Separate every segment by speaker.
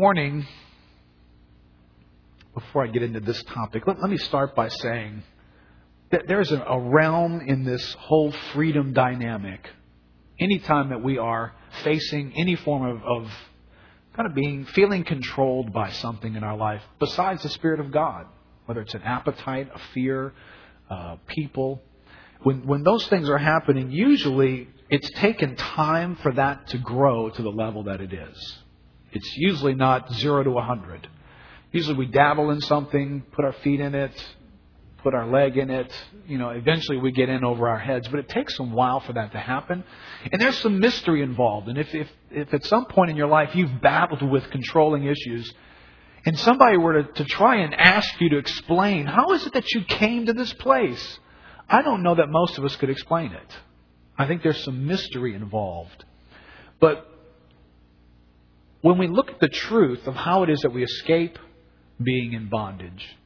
Speaker 1: morning, before I get into this topic, let, let me start by saying that there's a, a realm in this whole freedom dynamic. Anytime that we are facing any form of, of kind of being, feeling controlled by something in our life besides the Spirit of God, whether it's an appetite, a fear, uh, people, when, when those things are happening, usually it's taken time for that to grow to the level that it is. It's usually not zero to a hundred. Usually we dabble in something, put our feet in it, put our leg in it. You know, eventually we get in over our heads, but it takes some while for that to happen. And there's some mystery involved. And if, if, if at some point in your life you've battled with controlling issues, and somebody were to, to try and ask you to explain, how is it that you came to this place? I don't know that most of us could explain it. I think there's some mystery involved. But when we look at the truth of how it is that we escape being in bondage,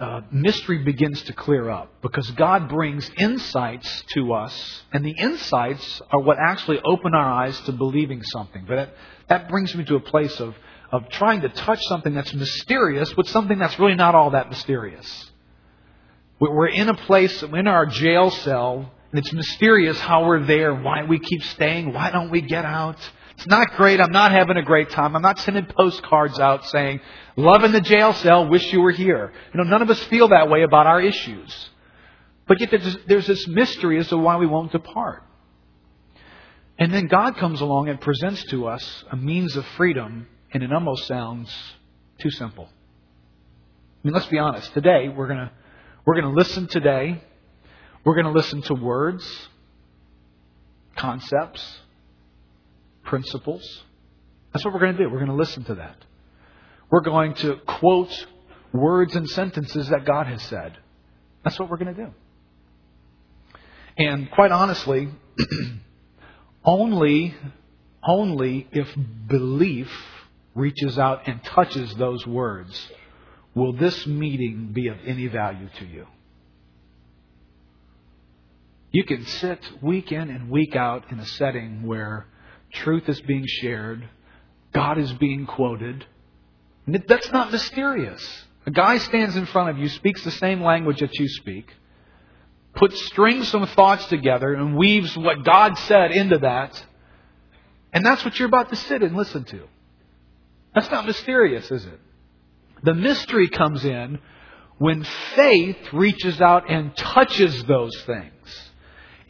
Speaker 1: uh, mystery begins to clear up because God brings insights to us, and the insights are what actually open our eyes to believing something. But that, that brings me to a place of, of trying to touch something that's mysterious with something that's really not all that mysterious. We're in a place, in our jail cell, and it's mysterious how we're there, why we keep staying, why don't we get out. It's not great. I'm not having a great time. I'm not sending postcards out saying, love in the jail cell, wish you were here. You know, none of us feel that way about our issues. But yet there's, there's this mystery as to why we won't depart. And then God comes along and presents to us a means of freedom, and it almost sounds too simple. I mean, let's be honest. Today, we're going to, we're going to listen today. We're going to listen to words, concepts, principles. That's what we're going to do. We're going to listen to that. We're going to quote words and sentences that God has said. That's what we're going to do. And quite honestly, only, only if belief reaches out and touches those words will this meeting be of any value to you. You can sit week in and week out in a setting where truth is being shared, God is being quoted. That's not mysterious. A guy stands in front of you, speaks the same language that you speak, puts strings some thoughts together, and weaves what God said into that. And that's what you're about to sit and listen to. That's not mysterious, is it? The mystery comes in when faith reaches out and touches those things.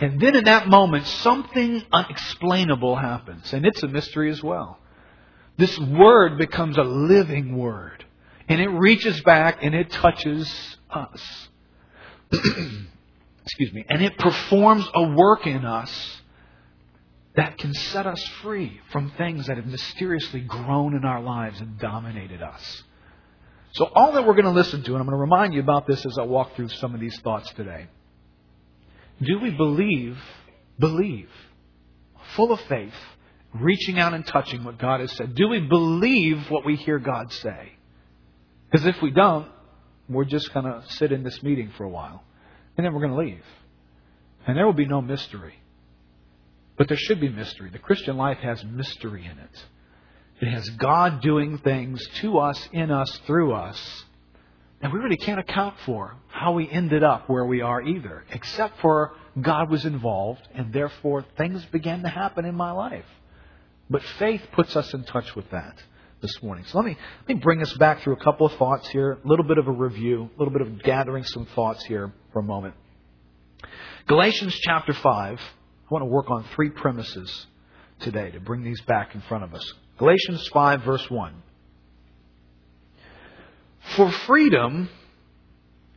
Speaker 1: And then in that moment, something unexplainable happens. And it's a mystery as well. This word becomes a living word. And it reaches back and it touches us. Excuse me. And it performs a work in us that can set us free from things that have mysteriously grown in our lives and dominated us. So, all that we're going to listen to, and I'm going to remind you about this as I walk through some of these thoughts today. Do we believe, believe, full of faith, reaching out and touching what God has said? Do we believe what we hear God say? Because if we don't, we're just going to sit in this meeting for a while, and then we're going to leave. And there will be no mystery. But there should be mystery. The Christian life has mystery in it. It has God doing things to us, in us, through us and we really can't account for how we ended up where we are either, except for God was involved, and therefore things began to happen in my life. But faith puts us in touch with that this morning. So let me, let me bring us back through a couple of thoughts here, a little bit of a review, a little bit of gathering some thoughts here for a moment. Galatians chapter 5, I want to work on three premises today to bring these back in front of us. Galatians 5, verse 1. For freedom,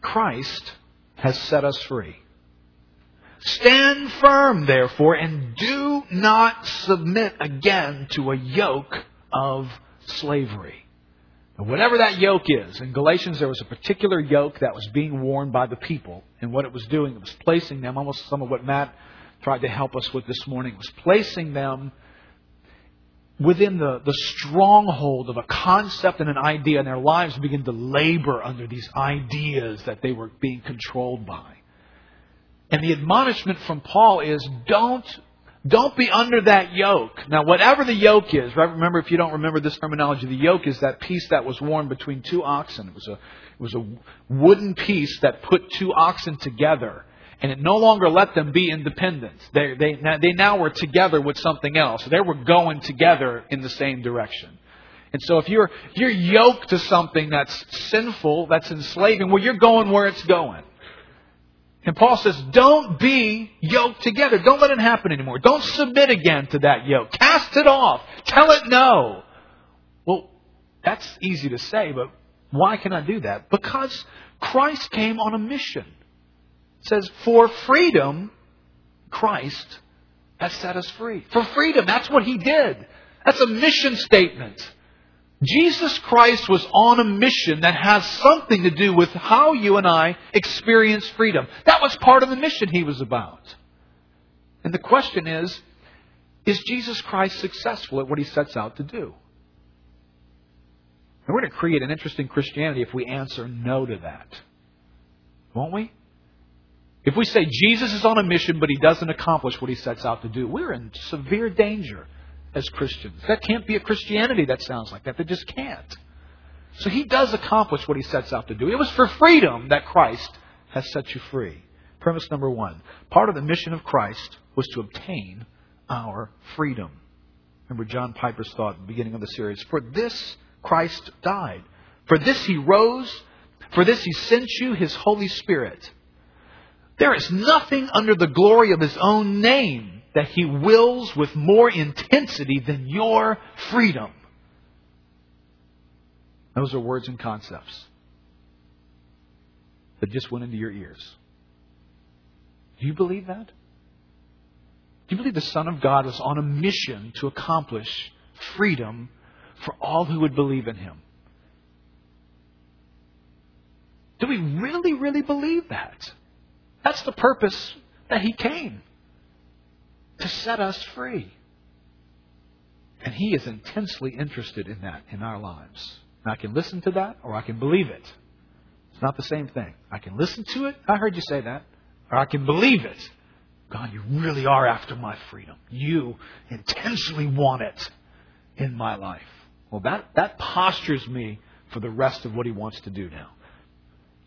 Speaker 1: Christ has set us free. Stand firm, therefore, and do not submit again to a yoke of slavery. Whatever that yoke is, in Galatians there was a particular yoke that was being worn by the people, and what it was doing, it was placing them, almost some of what Matt tried to help us with this morning, was placing them within the, the stronghold of a concept and an idea, and their lives begin to labor under these ideas that they were being controlled by. And the admonishment from Paul is don't Don't be under that yoke. Now, whatever the yoke is, right? Remember, if you don't remember this terminology, the yoke is that piece that was worn between two oxen. It was a, it was a wooden piece that put two oxen together. And it no longer let them be independent. They, they, they now were together with something else. They were going together in the same direction. And so if you're, if you're yoked to something that's sinful, that's enslaving, well, you're going where it's going. And Paul says, don't be yoked together. Don't let it happen anymore. Don't submit again to that yoke. Cast it off. Tell it no. Well, that's easy to say, but why can I do that? Because Christ came on a mission. It says, for freedom, Christ has set us free. For freedom, that's what he did. That's a mission statement. Jesus Christ was on a mission that has something to do with how you and I experience freedom. That was part of the mission he was about. And the question is, is Jesus Christ successful at what he sets out to do? And we're going to create an interesting Christianity if we answer no to that. Won't we? If we say Jesus is on a mission but he doesn't accomplish what he sets out to do, we're in severe danger as Christians. That can't be a Christianity that sounds like that. They just can't. So he does accomplish what he sets out to do. It was for freedom that Christ has set you free. Premise number one. Part of the mission of Christ was to obtain our freedom. Remember John Piper's thought at the beginning of the series. For this Christ died. For this he rose. For this he sent you his Holy Spirit. There is nothing under the glory of his own name that He wills with more intensity than your freedom. Those are words and concepts that just went into your ears. Do you believe that? Do you believe the Son of God was on a mission to accomplish freedom for all who would believe in Him? Do we really, really believe that? That's the purpose that He came to set us free. And He is intensely interested in that in our lives. I can listen to that or I can believe it. It's not the same thing. I can listen to it. I heard you say that. Or I can believe it. God, you really are after my freedom. You intensely want it in my life. Well, that, that postures me for the rest of what he wants to do now.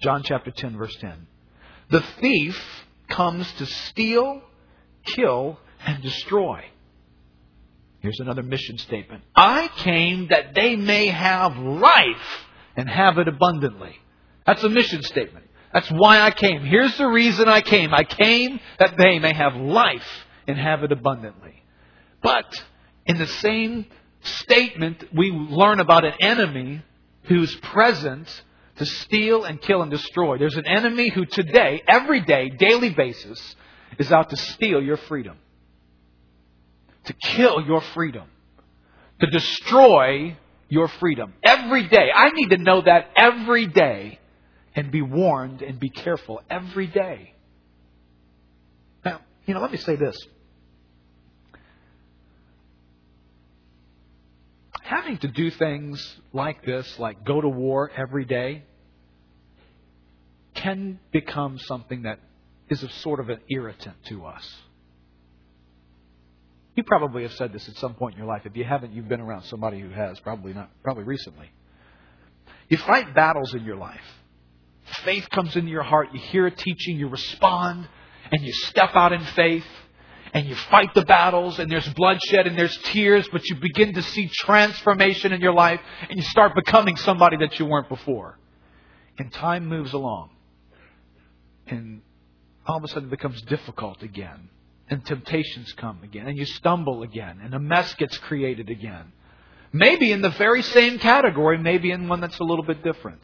Speaker 1: John chapter 10, verse 10. The thief comes to steal, kill, and destroy. Here's another mission statement. I came that they may have life and have it abundantly. That's a mission statement. That's why I came. Here's the reason I came. I came that they may have life and have it abundantly. But in the same statement, we learn about an enemy who's present to steal and kill and destroy. There's an enemy who today, every day, daily basis, is out to steal your freedom to kill your freedom, to destroy your freedom. Every day. I need to know that every day and be warned and be careful every day. Now, you know, let me say this. Having to do things like this, like go to war every day, can become something that is a sort of an irritant to us. You probably have said this at some point in your life. If you haven't, you've been around somebody who has, probably not, probably recently. You fight battles in your life. Faith comes into your heart, you hear a teaching, you respond, and you step out in faith, and you fight the battles, and there's bloodshed and there's tears, but you begin to see transformation in your life, and you start becoming somebody that you weren't before. And time moves along. And all of a sudden it becomes difficult again and temptations come again, and you stumble again, and a mess gets created again. Maybe in the very same category, maybe in one that's a little bit different.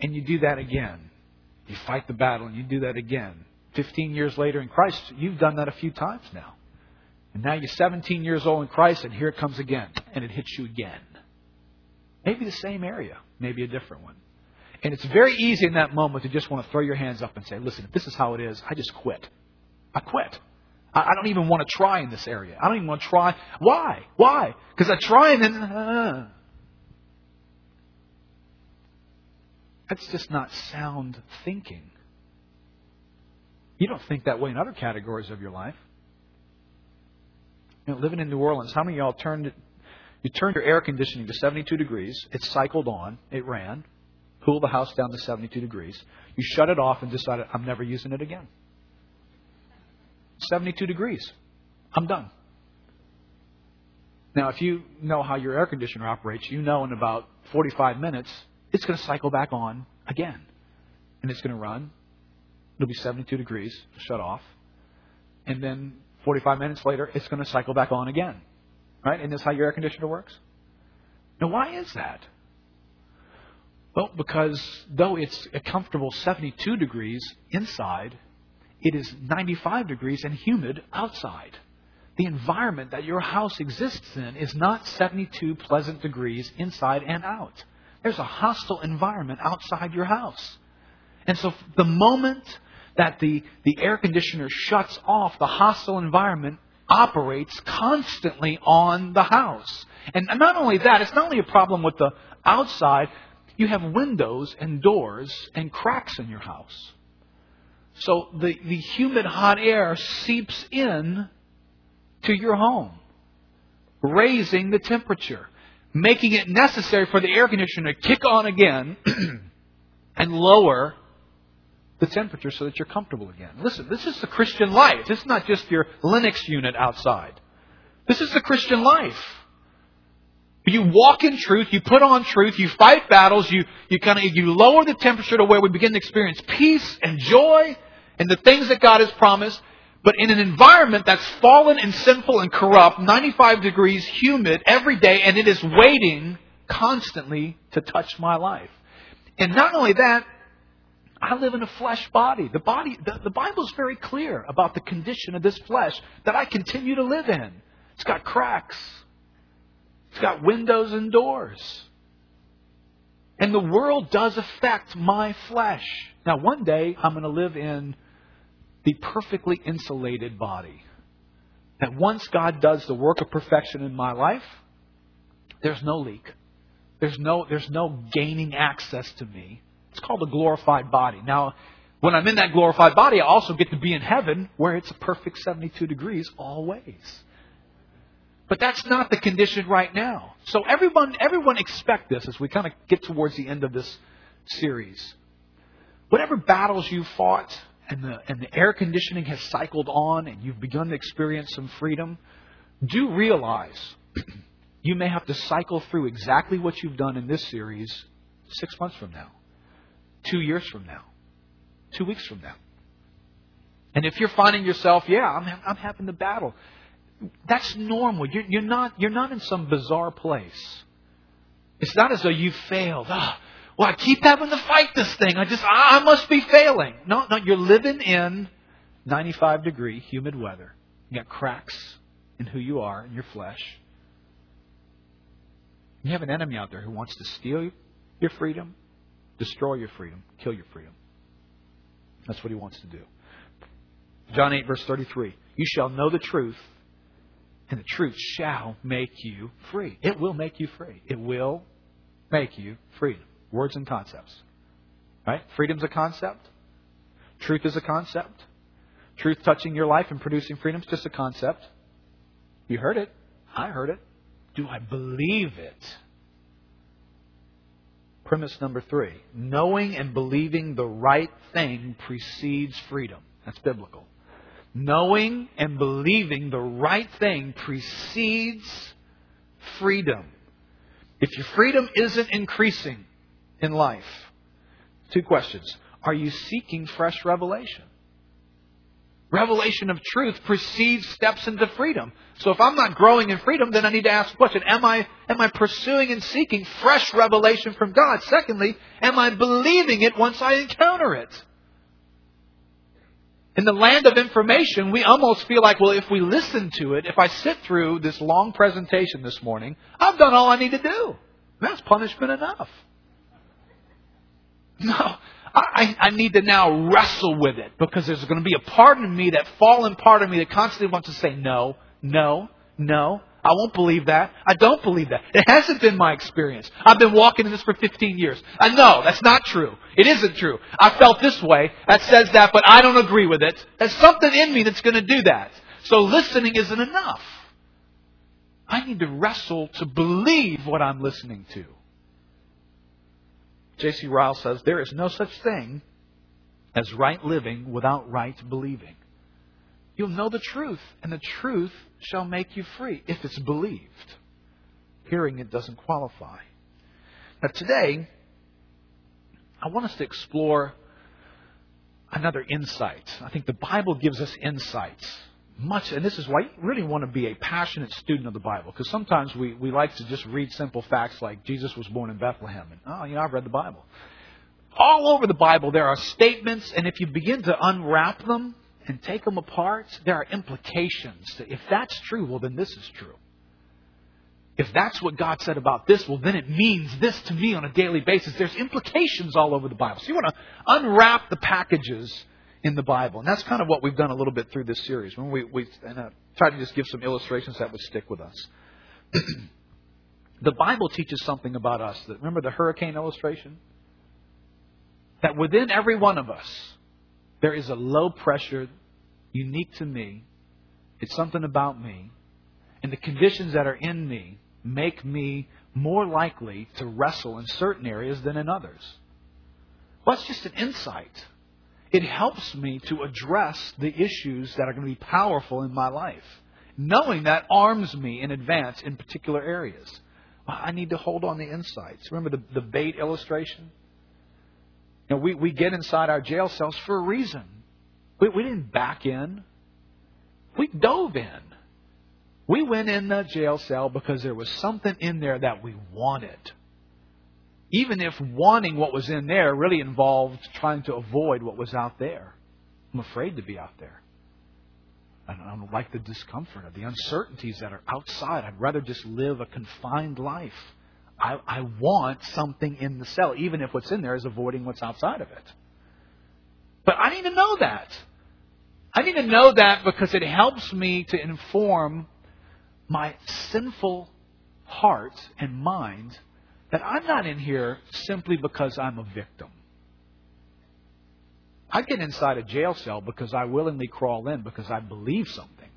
Speaker 1: And you do that again. You fight the battle, and you do that again. 15 years later in Christ, you've done that a few times now. And now you're 17 years old in Christ, and here it comes again, and it hits you again. Maybe the same area, maybe a different one. And it's very easy in that moment to just want to throw your hands up and say, listen, if this is how it is, I just quit. I quit. I, don't even want to try in this area. I don't even want to try. Why? Why? Because I try and then. Uh, that's just not sound thinking. You don't think that way in other categories of your life. You know, living in New Orleans, how many of y'all turned you turned your air conditioning to 72 degrees, it cycled on, it ran, cooled the house down to 72 degrees. You shut it off and decided, I'm never using it again. 72 degrees. I'm done. Now, if you know how your air conditioner operates, you know in about 45 minutes, it's going to cycle back on again. And it's going to run. It'll be 72 degrees, shut off. And then 45 minutes later, it's going to cycle back on again. Right? And this how your air conditioner works? Now, why is that? Well, because though it's a comfortable 72 degrees inside, it is 95 degrees and humid outside. The environment that your house exists in is not 72 pleasant degrees inside and out. There's a hostile environment outside your house. And so the moment that the, the air conditioner shuts off, the hostile environment operates constantly on the house. And not only that, it's not only a problem with the outside, you have windows and doors and cracks in your house. So the, the humid hot air seeps in to your home, raising the temperature, making it necessary for the air conditioner to kick on again and lower the temperature so that you're comfortable again. Listen, this is the Christian life. This is not just your Lennox unit outside. This is the Christian life. You walk in truth, you put on truth, you fight battles, you, you kind of, you lower the temperature to where we begin to experience peace and joy and the things that God has promised. But in an environment that's fallen and sinful and corrupt, 95 degrees, humid every day, and it is waiting constantly to touch my life. And not only that, I live in a flesh body. The body, the, the Bible's very clear about the condition of this flesh that I continue to live in. It's got cracks. It's got windows and doors. And the world does affect my flesh. Now, one day I'm going to live in the perfectly insulated body. That once God does the work of perfection in my life, there's no leak. There's no, there's no gaining access to me. It's called a glorified body. Now, when I'm in that glorified body, I also get to be in heaven where it's a perfect 72 degrees always. But that's not the condition right now. So everyone, everyone expect this as we kind of get towards the end of this series. Whatever battles you fought, and the, and the air conditioning has cycled on and you've begun to experience some freedom, do realize you may have to cycle through exactly what you've done in this series six months from now, two years from now, two weeks from now. And if you're finding yourself, yeah, I'm, I'm having the battle, that's normal. You're, you're, not, you're not in some bizarre place. It's not as though you failed. Ah, well, I keep having to fight this thing. I just, I must be failing. No, no, you're living in 95 degree humid weather. You got cracks in who you are in your flesh. You have an enemy out there who wants to steal your freedom, destroy your freedom, kill your freedom. That's what he wants to do. John 8, verse 33. You shall know the truth, and the truth shall make you free. It will make you free. It will make you free. Words and concepts. Right? Freedom's a concept. Truth is a concept. Truth touching your life and producing freedom is just a concept. You heard it. I heard it. Do I believe it? Premise number three knowing and believing the right thing precedes freedom. That's biblical. Knowing and believing the right thing precedes freedom. If your freedom isn't increasing, in life? Two questions. Are you seeking fresh revelation? Revelation of truth precedes steps into freedom. So if I'm not growing in freedom, then I need to ask the question, am I, am I pursuing and seeking fresh revelation from God? Secondly, am I believing it once I encounter it? In the land of information, we almost feel like, well, if we listen to it, if I sit through this long presentation this morning, I've done all I need to do. That's punishment enough. No, I, I need to now wrestle with it because there's going to be a part of me, that fallen part of me that constantly wants to say, no, no, no. I won't believe that. I don't believe that. It hasn't been my experience. I've been walking in this for 15 years. I know that's not true. It isn't true. I felt this way. That says that, but I don't agree with it. There's something in me that's going to do that. So listening isn't enough. I need to wrestle to believe what I'm listening to. J.C. Ryle says there is no such thing as right living without right believing. You'll know the truth, and the truth shall make you free if it's believed. Hearing it doesn't qualify. Now, today, I want us to explore another insight. I think the Bible gives us insights. Much, and this is why you really want to be a passionate student of the Bible, because sometimes we, we like to just read simple facts like Jesus was born in Bethlehem, and oh, you know, I've read the Bible. All over the Bible, there are statements, and if you begin to unwrap them and take them apart, there are implications. If that's true, well, then this is true. If that's what God said about this, well, then it means this to me on a daily basis. There's implications all over the Bible. So you want to unwrap the packages in the Bible. And that's kind of what we've done a little bit through this series. When we, we and I try to just give some illustrations that would stick with us. the Bible teaches something about us. That remember the hurricane illustration? That within every one of us, there is a low pressure unique to me. It's something about me. And the conditions that are in me make me more likely to wrestle in certain areas than in others. Well, that's just an insight. It helps me to address the issues that are going to be powerful in my life. Knowing that arms me in advance in particular areas. I need to hold on the insights. Remember the, the bait illustration? You know, we, we get inside our jail cells for a reason. We, we didn't back in. We dove in. We went in the jail cell because there was something in there that we wanted. Even if wanting what was in there really involved trying to avoid what was out there. I'm afraid to be out there. I don't like the discomfort of the uncertainties that are outside. I'd rather just live a confined life. I, I want something in the cell, even if what's in there is avoiding what's outside of it. But I need to know that. I need to know that because it helps me to inform my sinful heart and mind that I'm not in here simply because I'm a victim. I get inside a jail cell because I willingly crawl in because I believe something.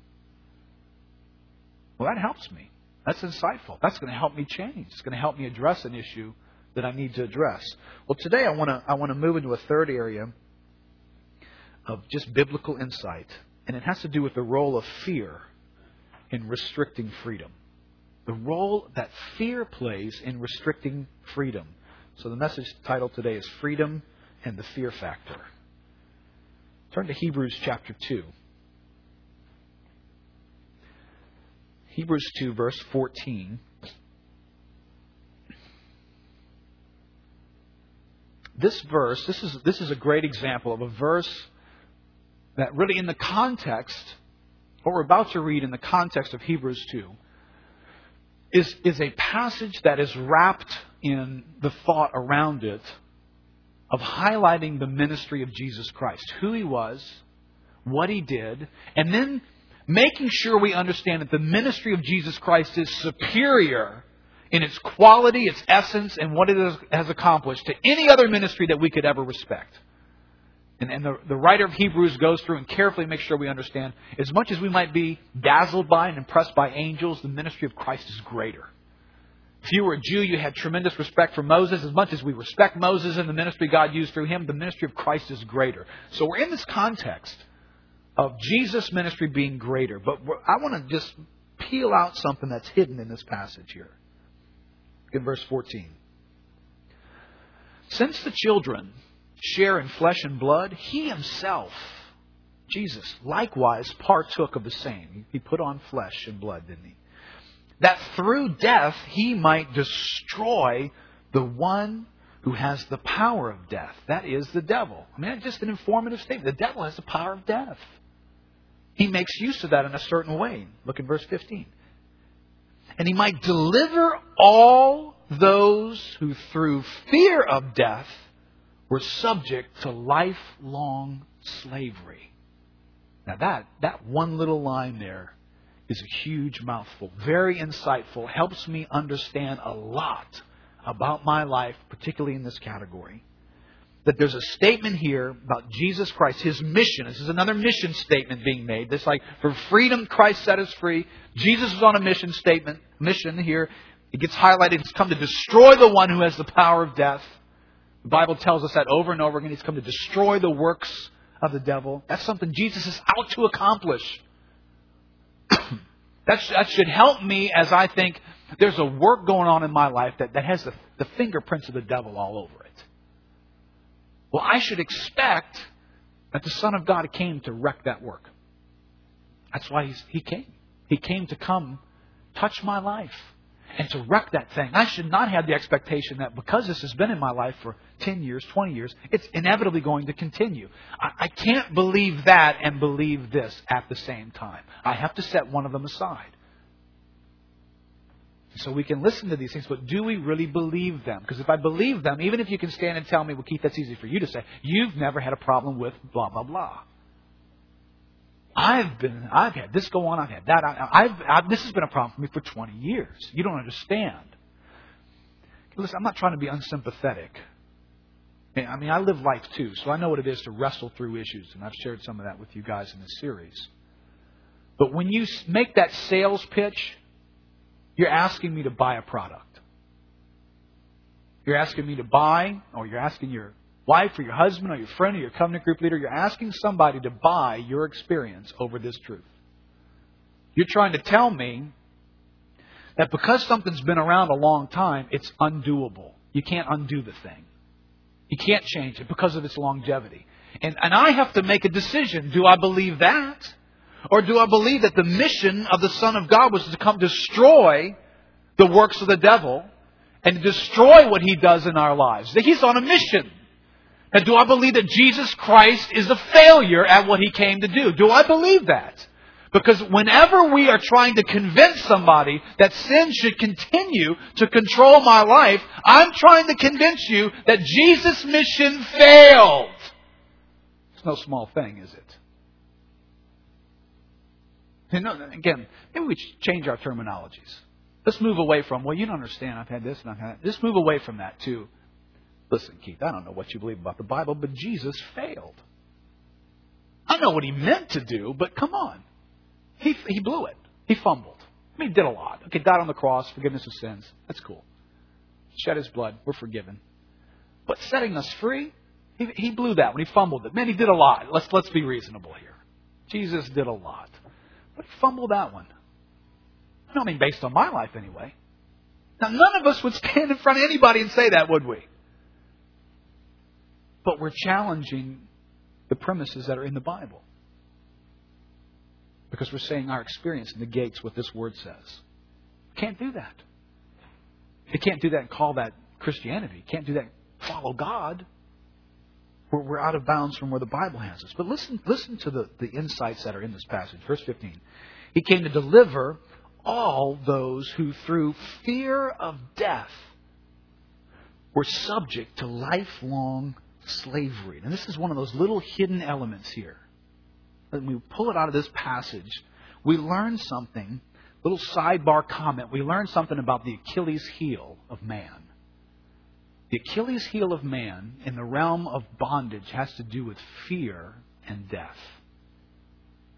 Speaker 1: Well, that helps me. That's insightful. That's going to help me change. It's going to help me address an issue that I need to address. Well, today I want to I want to move into a third area of just biblical insight, and it has to do with the role of fear in restricting freedom. The role that fear plays in restricting freedom. So the message title today is Freedom and the Fear Factor. Turn to Hebrews chapter 2. Hebrews 2, verse 14. This verse, this is, this is a great example of a verse that really, in the context what we're about to read in the context of Hebrews 2 is, is a passage that is wrapped in the thought around it of highlighting the ministry of Jesus Christ, who he was, what he did, and then making sure we understand that the ministry of Jesus Christ is superior in its quality, its essence, and what it has accomplished to any other ministry that we could ever respect. And, and the, the writer of Hebrews goes through and carefully makes sure we understand as much as we might be dazzled by and impressed by angels, the ministry of Christ is greater. If you were a Jew, you had tremendous respect for Moses. As much as we respect Moses and the ministry God used through him, the ministry of Christ is greater. So we're in this context of Jesus' ministry being greater. But I want to just peel out something that's hidden in this passage here. In verse 14. Since the children share in flesh and blood, he himself, Jesus, likewise partook of the same. He put on flesh and blood, didn't he? That through death he might destroy the one who has the power of death. That is the devil. I mean, that's just an informative statement. The devil has the power of death. He makes use of that in a certain way. Look at verse 15. And he might deliver all those who through fear of death were subject to lifelong slavery. Now that, that one little line there is a huge mouthful. Very insightful. Helps me understand a lot about my life, particularly in this category. That there's a statement here about Jesus Christ, his mission. This is another mission statement being made. This like for freedom, Christ set us free. Jesus is on a mission statement, mission here. It gets highlighted. He's come to destroy the one who has the power of death. The Bible tells us that over and over again. He's come to destroy the works of the devil. That's something Jesus is out to accomplish. that, sh- that should help me as I think there's a work going on in my life that, that has the, the fingerprints of the devil all over it. Well, I should expect that the Son of God came to wreck that work. That's why he came. He came to come touch my life and to wreck that thing. I should not have the expectation that because this has been in my life for 10 years, 20 years, it's inevitably going to continue. I, I can't believe that and believe this at the same time. I have to set one of them aside. So we can listen to these things, but do we really believe them? Because if I believe them, even if you can stand and tell me, well, Keith, that's easy for you to say, you've never had a problem with blah, blah, blah. I've been, I've had this go on, I've had that. I, have I've, this has been a problem for me for 20 years. You don't understand. Listen, I'm not trying to be unsympathetic. I mean, I live life too, so I know what it is to wrestle through issues, and I've shared some of that with you guys in this series. But when you make that sales pitch, you're asking me to buy a product. You're asking me to buy, or you're asking your wife or your husband or your friend or your covenant group leader, you're asking somebody to buy your experience over this truth. You're trying to tell me that because something's been around a long time, it's undoable. You can't undo the thing. You can't change it because of its longevity. And, and I have to make a decision. Do I believe that? Or do I believe that the mission of the Son of God was to come destroy the works of the devil and destroy what he does in our lives? That he's on a mission. And do I believe that Jesus Christ is a failure at what he came to do? Do I believe that? Because whenever we are trying to convince somebody that sin should continue to control my life, I'm trying to convince you that Jesus' mission failed. It's no small thing, is it? Know, again, maybe we change our terminologies. Let's move away from, well, you don't understand, I've had this and I've had that. Let's move away from that to, listen, Keith, I don't know what you believe about the Bible, but Jesus failed. I know what he meant to do, but come on. He, he blew it. He fumbled. I mean, he did a lot. Okay, died on the cross, forgiveness of sins. That's cool. Shed his blood. We're forgiven. But setting us free, he, he blew that when he fumbled it. Man, he did a lot. Let's, let's be reasonable here. Jesus did a lot. But fumble that one. I don't mean based on my life anyway. Now, none of us would stand in front of anybody and say that, would we? But we're challenging the premises that are in the Bible. Because we're saying our experience negates what this word says. Can't do that. You can't do that and call that Christianity. You can't do that follow God. We're, we're out of bounds from where the Bible has us. But listen, listen to the, the insights that are in this passage. Verse 15. He came to deliver all those who, through fear of death, were subject to lifelong slavery. And this is one of those little hidden elements here. When we pull it out of this passage, we learn something, little sidebar comment, we learn something about the Achilles heel of man. The Achilles heel of man in the realm of bondage has to do with fear and death.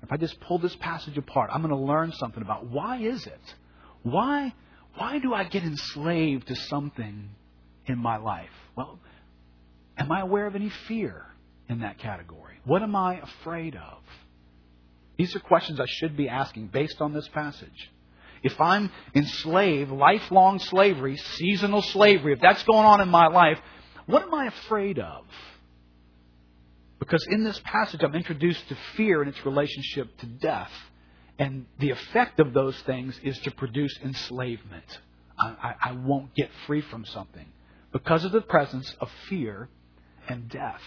Speaker 1: If I just pull this passage apart, I'm going to learn something about why is it? Why, why do I get enslaved to something in my life? Well, am I aware of any fear in that category? What am I afraid of? These are questions I should be asking based on this passage if I'm enslaved, lifelong slavery, seasonal slavery, if that's going on in my life, what am I afraid of? Because in this passage, I'm introduced to fear and its relationship to death. And the effect of those things is to produce enslavement. I, I, I won't get free from something because of the presence of fear and death.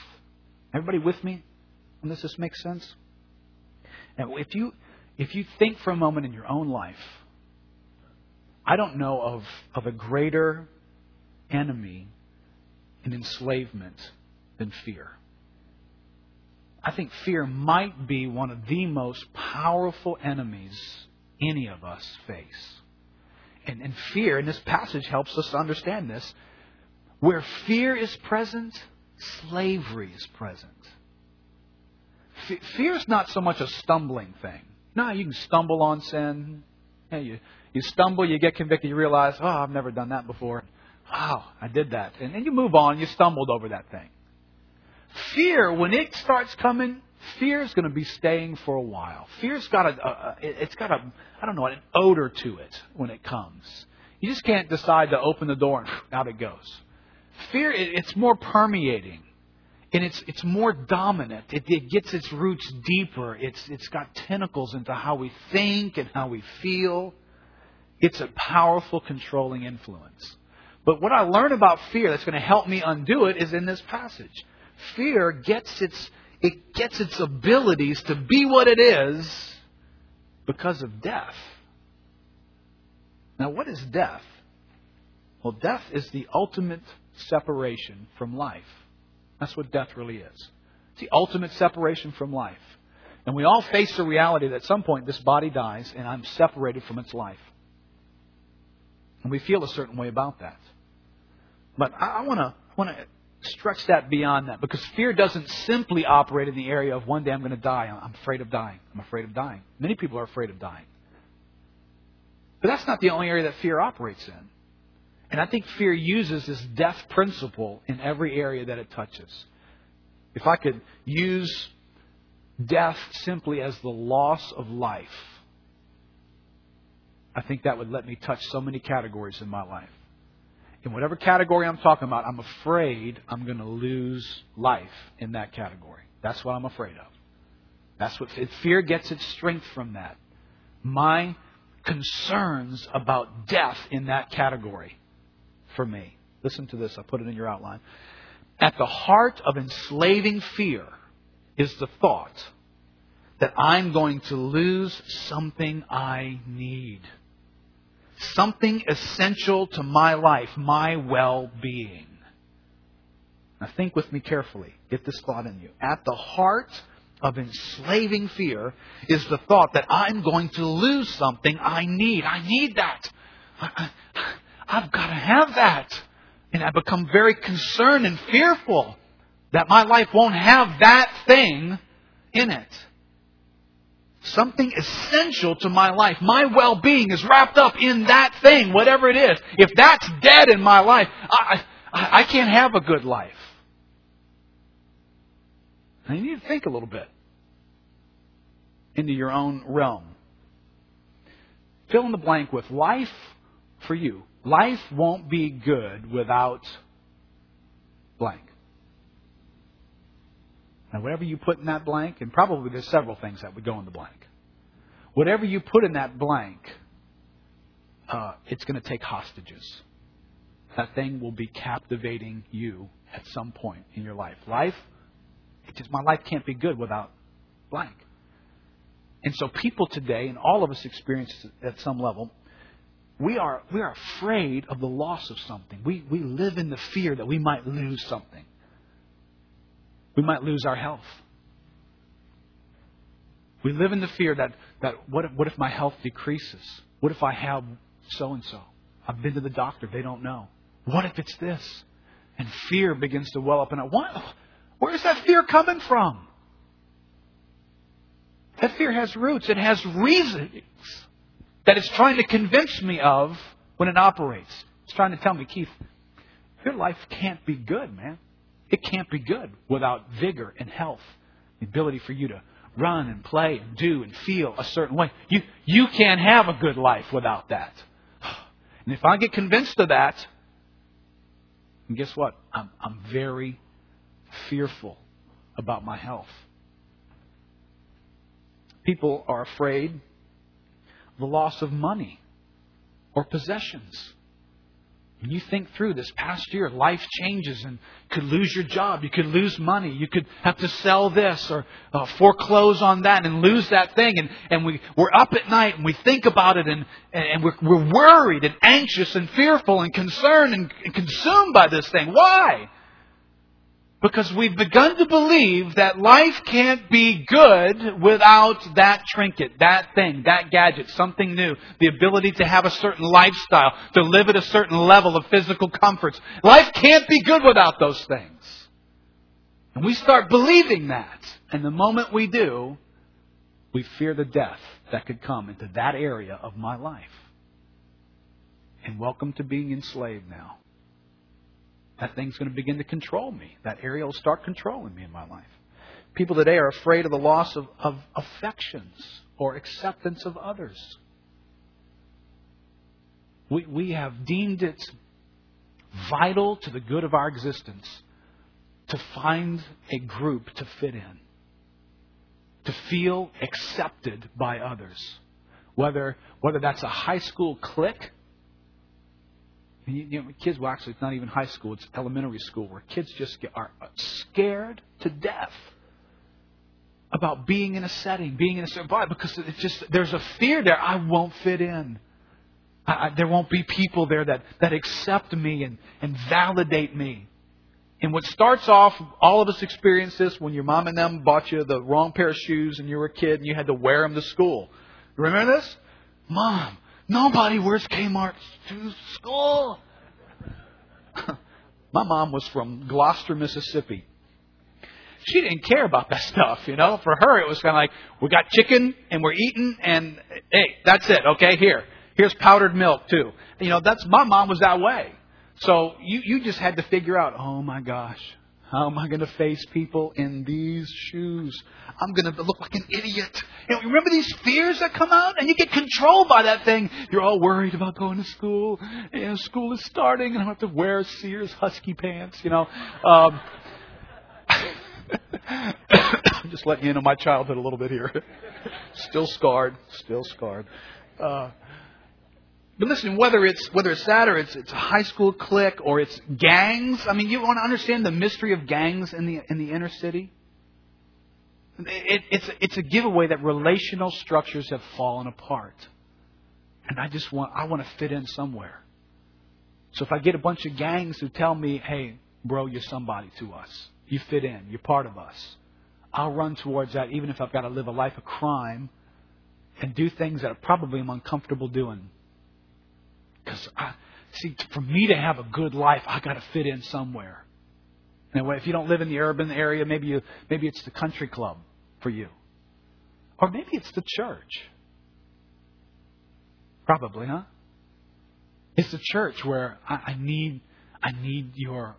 Speaker 1: Everybody with me? And does this make sense? And if you if you think for a moment in your own life, I don't know of, of a greater enemy in enslavement than fear. I think fear might be one of the most powerful enemies any of us face. And, and fear, and this passage helps us to understand this, where fear is present, slavery is present. Fear is not so much a stumbling thing. No, you can stumble on sin. Yeah, you, you stumble, you get convicted, you realize, oh, I've never done that before. Wow, I did that. And then you move on, you stumbled over that thing. Fear, when it starts coming, fear is going to be staying for a while. Fear's got a it's got a, I don't know, an odor to it when it comes. You just can't decide to open the door and out it goes. Fear, it's more permeating. And it's, it's more dominant. It, it gets its roots deeper. It's, it's got tentacles into how we think and how we feel. It's a powerful controlling influence. But what I learn about fear that's going to help me undo it is in this passage. Fear gets its, it gets its abilities to be what it is because of death. Now, what is death? Well, death is the ultimate separation from life. That's what death really is. It's the ultimate separation from life. And we all face the reality that at some point this body dies and I'm separated from its life. And we feel a certain way about that. But I, want to want to stretch that beyond that because fear doesn't simply operate in the area of one day I'm going to die. I'm afraid of dying. I'm afraid of dying. Many people are afraid of dying. But that's not the only area that fear operates in. And I think fear uses this death principle in every area that it touches. If I could use death simply as the loss of life, I think that would let me touch so many categories in my life in whatever category I'm talking about, I'm afraid I'm going to lose life in that category. That's what I'm afraid of. That's what fear gets its strength from that. My concerns about death in that category for me. Listen to this, I put it in your outline. At the heart of enslaving fear is the thought that I'm going to lose something I need something essential to my life, my well being. Now, think with me carefully. Get this thought in you. At the heart of enslaving fear is the thought that I'm going to lose something I need. I need that. I, have got to have that. And I become very concerned and fearful that my life won't have that thing in it. Something essential to my life. My well being is wrapped up in that thing, whatever it is. If that's dead in my life, I, I, I can't have a good life. Now you need to think a little bit into your own realm. Fill in the blank with life for you. Life won't be good without blank. Now, whatever you put in that blank, and probably there's several things that would go in the blank. Whatever you put in that blank, uh, it's going to take hostages. That thing will be captivating you at some point in your life. Life, just, my life can't be good without blank. And so people today, and all of us experience at some level, we are, we are afraid of the loss of something. We, we live in the fear that we might lose something. We might lose our health. We live in the fear that, that what, if, what if my health decreases? What if I have so and so? I've been to the doctor, they don't know. What if it's this? And fear begins to well up. And I, what? Where's that fear coming from? That fear has roots. It has reasons that it's trying to convince me of when it operates. It's trying to tell me, Keith, your life can't be good, man. It can't be good without vigor and health, the ability for you to run and play and do and feel a certain way. You, you can't have a good life without that. And if I get convinced of that, and guess what? I'm, I'm very fearful about my health. People are afraid of the loss of money or possessions. When you think through this past year, life changes and could lose your job. You could lose money. You could have to sell this or uh, foreclose on that and lose that thing. And, and we, we're up at night and we think about it and, and we're, we're worried and anxious and fearful and concerned and, and consumed by this thing. Why? Because we've begun to believe that life can't be good without that trinket, that thing, that gadget, something new. The ability to have a certain lifestyle, to live at a certain level of physical comforts. Life can't be good without those things. And we start believing that. And the moment we do, we fear the death that could come into that area of my life. And welcome to being enslaved now. That thing's going to begin to control me. That area will start controlling me in my life. People today are afraid of the loss of, of affections or acceptance of others. We, we have deemed it vital to the good of our existence to find a group to fit in, to feel accepted by others. Whether, whether that's a high school clique, you know, kids, well, actually, it's not even high school, it's elementary school, where kids just get, are uh, scared to death about being in a setting, being in a certain vibe, because it's just, there's a fear there. I won't fit in. I, I, there won't be people there that, that accept me and, and validate me. And what starts off, all of us experience this when your mom and them bought you the wrong pair of shoes and you were a kid and you had to wear them to school. Remember this? Mom, nobody wears Kmart to school. My mom was from Gloster, Mississippi. She didn't care about that stuff, you know. For her, it was kind of like, we got chicken and we're eating and, hey, that's it, okay, here. Here's powdered milk, too. You know, that's, my mom was that way. So you, you just had to figure out, oh my gosh, how am I going to face people in these shoes? I'm going to look like an idiot. You know, remember these fears that come out? And you get controlled by that thing. You're all worried about going to school. You know, school is starting and I have to wear Sears husky pants, you know. Um, I'm just letting you into my childhood a little bit here. still scarred, still scarred. Uh, but listen, whether it's whether it's that or it's it's a high school clique or it's gangs. I mean, you want to understand the mystery of gangs in the in the inner city. It, it's it's a giveaway that relational structures have fallen apart, and I just want I want to fit in somewhere. So if I get a bunch of gangs who tell me, "Hey, bro, you're somebody to us. You fit in. You're part of us," I'll run towards that, even if I've got to live a life of crime and do things that probably I'm uncomfortable doing I see, for me to have a good life, I got to fit in somewhere. Anyway, if you don't live in the urban area, maybe you, maybe it's the country club for you, or maybe it's the church. Probably, huh? It's the church where I, I need, I need your,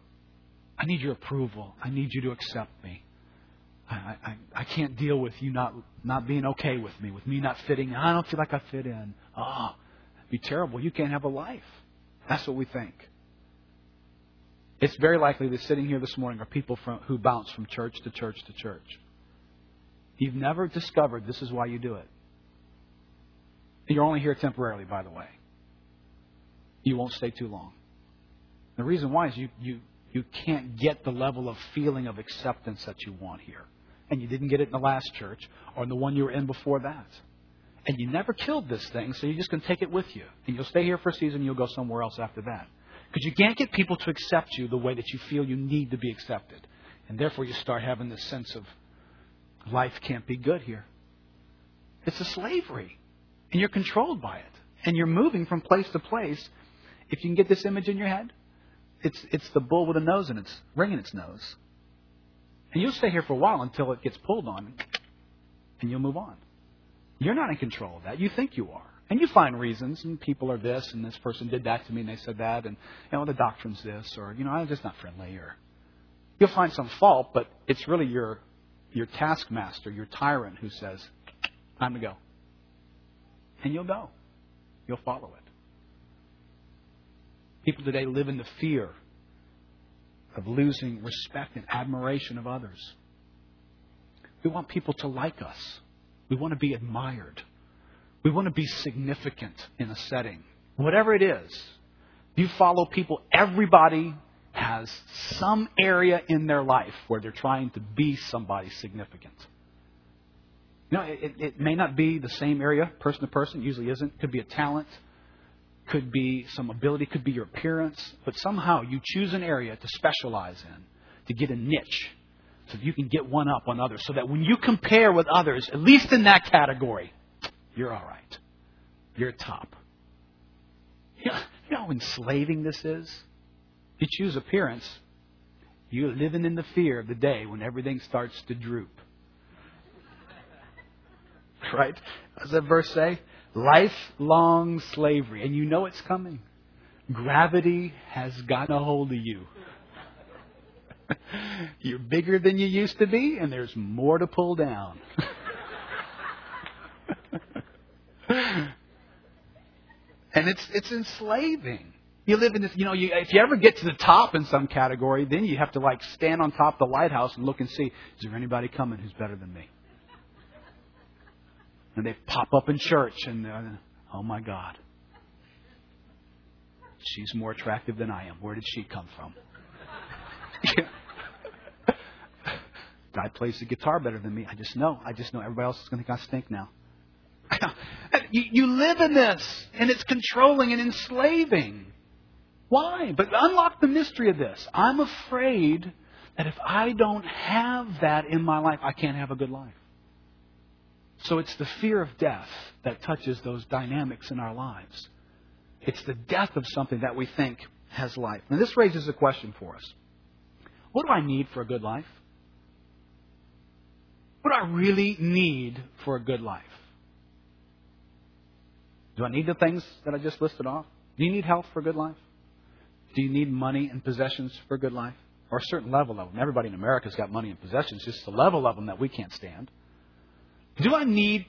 Speaker 1: I need your approval. I need you to accept me. I, I, I can't deal with you not, not being okay with me, with me not fitting in. I don't feel like I fit in. Oh, be terrible. You can't have a life. That's what we think. It's very likely that sitting here this morning are people from, who bounce from church to church to church. You've never discovered this is why you do it. You're only here temporarily, by the way. You won't stay too long. The reason why is you, you, you can't get the level of feeling of acceptance that you want here. And you didn't get it in the last church or in the one you were in before that. And you never killed this thing, so you're just going to take it with you. And you'll stay here for a season, and you'll go somewhere else after that. Because you can't get people to accept you the way that you feel you need to be accepted. And therefore, you start having this sense of life can't be good here. It's a slavery. And you're controlled by it. And you're moving from place to place. If you can get this image in your head, it's, it's the bull with a nose and it's ringing its nose. And you'll stay here for a while until it gets pulled on, and you'll move on. You're not in control of that. You think you are. And you find reasons, and people are this, and this person did that to me, and they said that, and you know the doctrine's this, or you know I'm just not friendly, or you'll find some fault, but it's really your your taskmaster, your tyrant, who says, "Time to go," and you'll go, you'll follow it. People today live in the fear of losing respect and admiration of others. We want people to like us. We want to be admired. We want to be significant in a setting. Whatever it is, you follow people, everybody has some area in their life where they're trying to be somebody significant. You know, it, it may not be the same area, person to person, usually isn't. Could be a talent, could be some ability, could be your appearance, but somehow you choose an area to specialize in, to get a niche so you can get one up on others. So that when you compare with others, at least in that category, you're all right. You're top. You know, you know how enslaving this is? You choose appearance, You're living in the fear of the day when everything starts to droop. Right? Does that verse say? Lifelong slavery. And you know it's coming. Gravity has gotten a hold of you. You're bigger than you used to be, and there's more to pull down. and it's it's enslaving. You live in this, you know, you, if you ever get to the top in some category, then you have to like stand on top of the lighthouse and look and see, is there anybody coming who's better than me? And they pop up in church and, uh, oh my God. She's more attractive than I am. Where did she come from? Guy plays the guitar better than me. I just know. I just know everybody else is going to think I stink now. you, you live in this, and it's controlling and enslaving. Why? But unlock the mystery of this. I'm afraid that if I don't have that in my life, I can't have a good life. So it's the fear of death that touches those dynamics in our lives. It's the death of something that we think has life. And this raises a question for us. What do I need for a good life? What do I really need for a good life? Do I need the things that I just listed off? Do you need health for a good life? Do you need money and possessions for a good life? Or a certain level of them. Everybody in America's got money and possessions, just the level of them that we can't stand. Do I need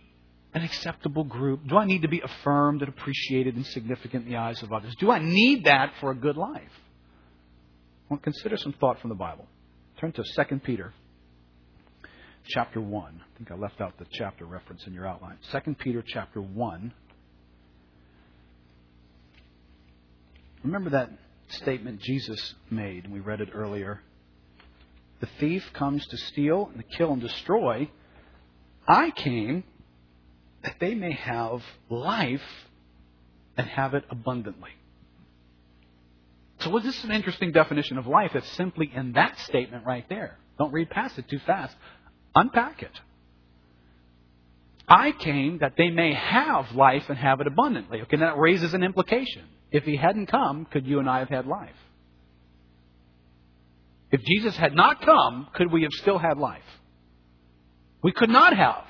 Speaker 1: an acceptable group? Do I need to be affirmed and appreciated and significant in the eyes of others? Do I need that for a good life? Well, consider some thought from the Bible. Turn to 2 Peter chapter 1. I think I left out the chapter reference in your outline. 2 Peter chapter 1. Remember that statement Jesus made, and we read it earlier. The thief comes to steal and to kill and destroy. I came that they may have life and have it abundantly. So, well, this is an interesting definition of life. It's simply in that statement right there. Don't read past it too fast. Unpack it. I came that they may have life and have it abundantly. Okay, that raises an implication. If he hadn't come, could you and I have had life? If Jesus had not come, could we have still had life? We could not have.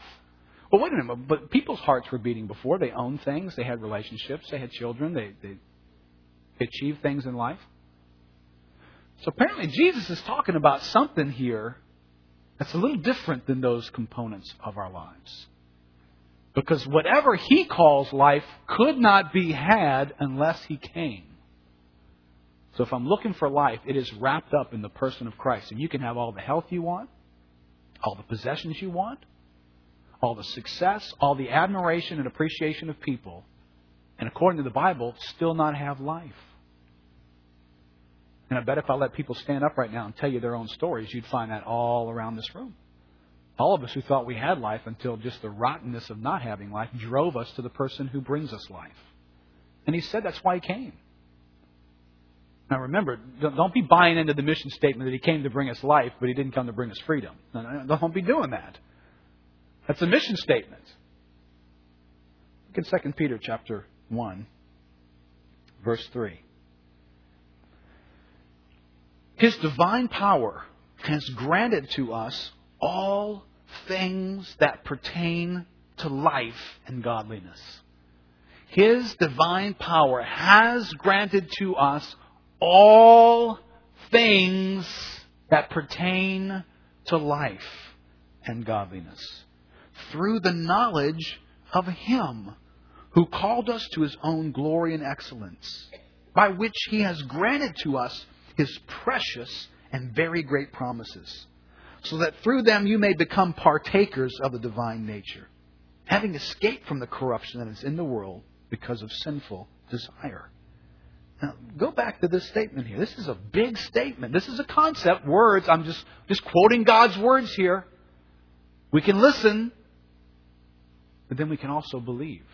Speaker 1: Well, wait a minute. But people's hearts were beating before. They owned things. They had relationships. They had children. They, they achieved things in life. So apparently, Jesus is talking about something here that's a little different than those components of our lives. Because whatever he calls life could not be had unless he came. So if I'm looking for life, it is wrapped up in the person of Christ. And you can have all the health you want, all the possessions you want, all the success, all the admiration and appreciation of people, and according to the Bible, still not have life. And I bet if I let people stand up right now and tell you their own stories, you'd find that all around this room. All of us who thought we had life until just the rottenness of not having life drove us to the person who brings us life. And he said that's why he came. Now remember, don't be buying into the mission statement that he came to bring us life, but he didn't come to bring us freedom. Don't be doing that. That's a mission statement. Look in 2 Peter chapter 1, verse 3. His divine power has granted to us all things that pertain to life and godliness. His divine power has granted to us all things that pertain to life and godliness through the knowledge of Him who called us to His own glory and excellence, by which He has granted to us His precious and very great promises so that through them you may become partakers of the divine nature, having escaped from the corruption that is in the world because of sinful desire. Now, go back to this statement here. This is a big statement. This is a concept, words. I'm just, just quoting God's words here. We can listen, but then we can also believe.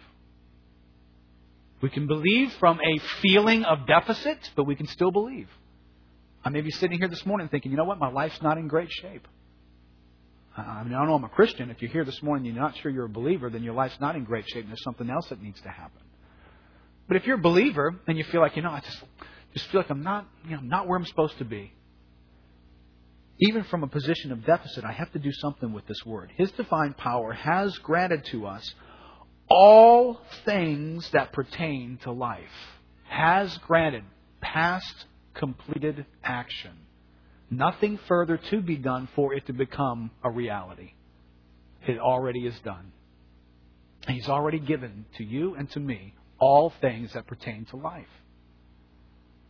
Speaker 1: We can believe from a feeling of deficit, but we can still believe. I may be sitting here this morning thinking, you know what, my life's not in great shape. I mean, I know I'm a Christian. If you're here this morning and you're not sure you're a believer, then your life's not in great shape and there's something else that needs to happen. But if you're a believer and you feel like, you know, I just just feel like I'm not, you know, not where I'm supposed to be. even from a position of deficit, I have to do something with this word. His divine power has granted to us all things that pertain to life. Has granted past completed action. Nothing further to be done for it to become a reality. It already is done. He's already given to you and to me all things that pertain to life.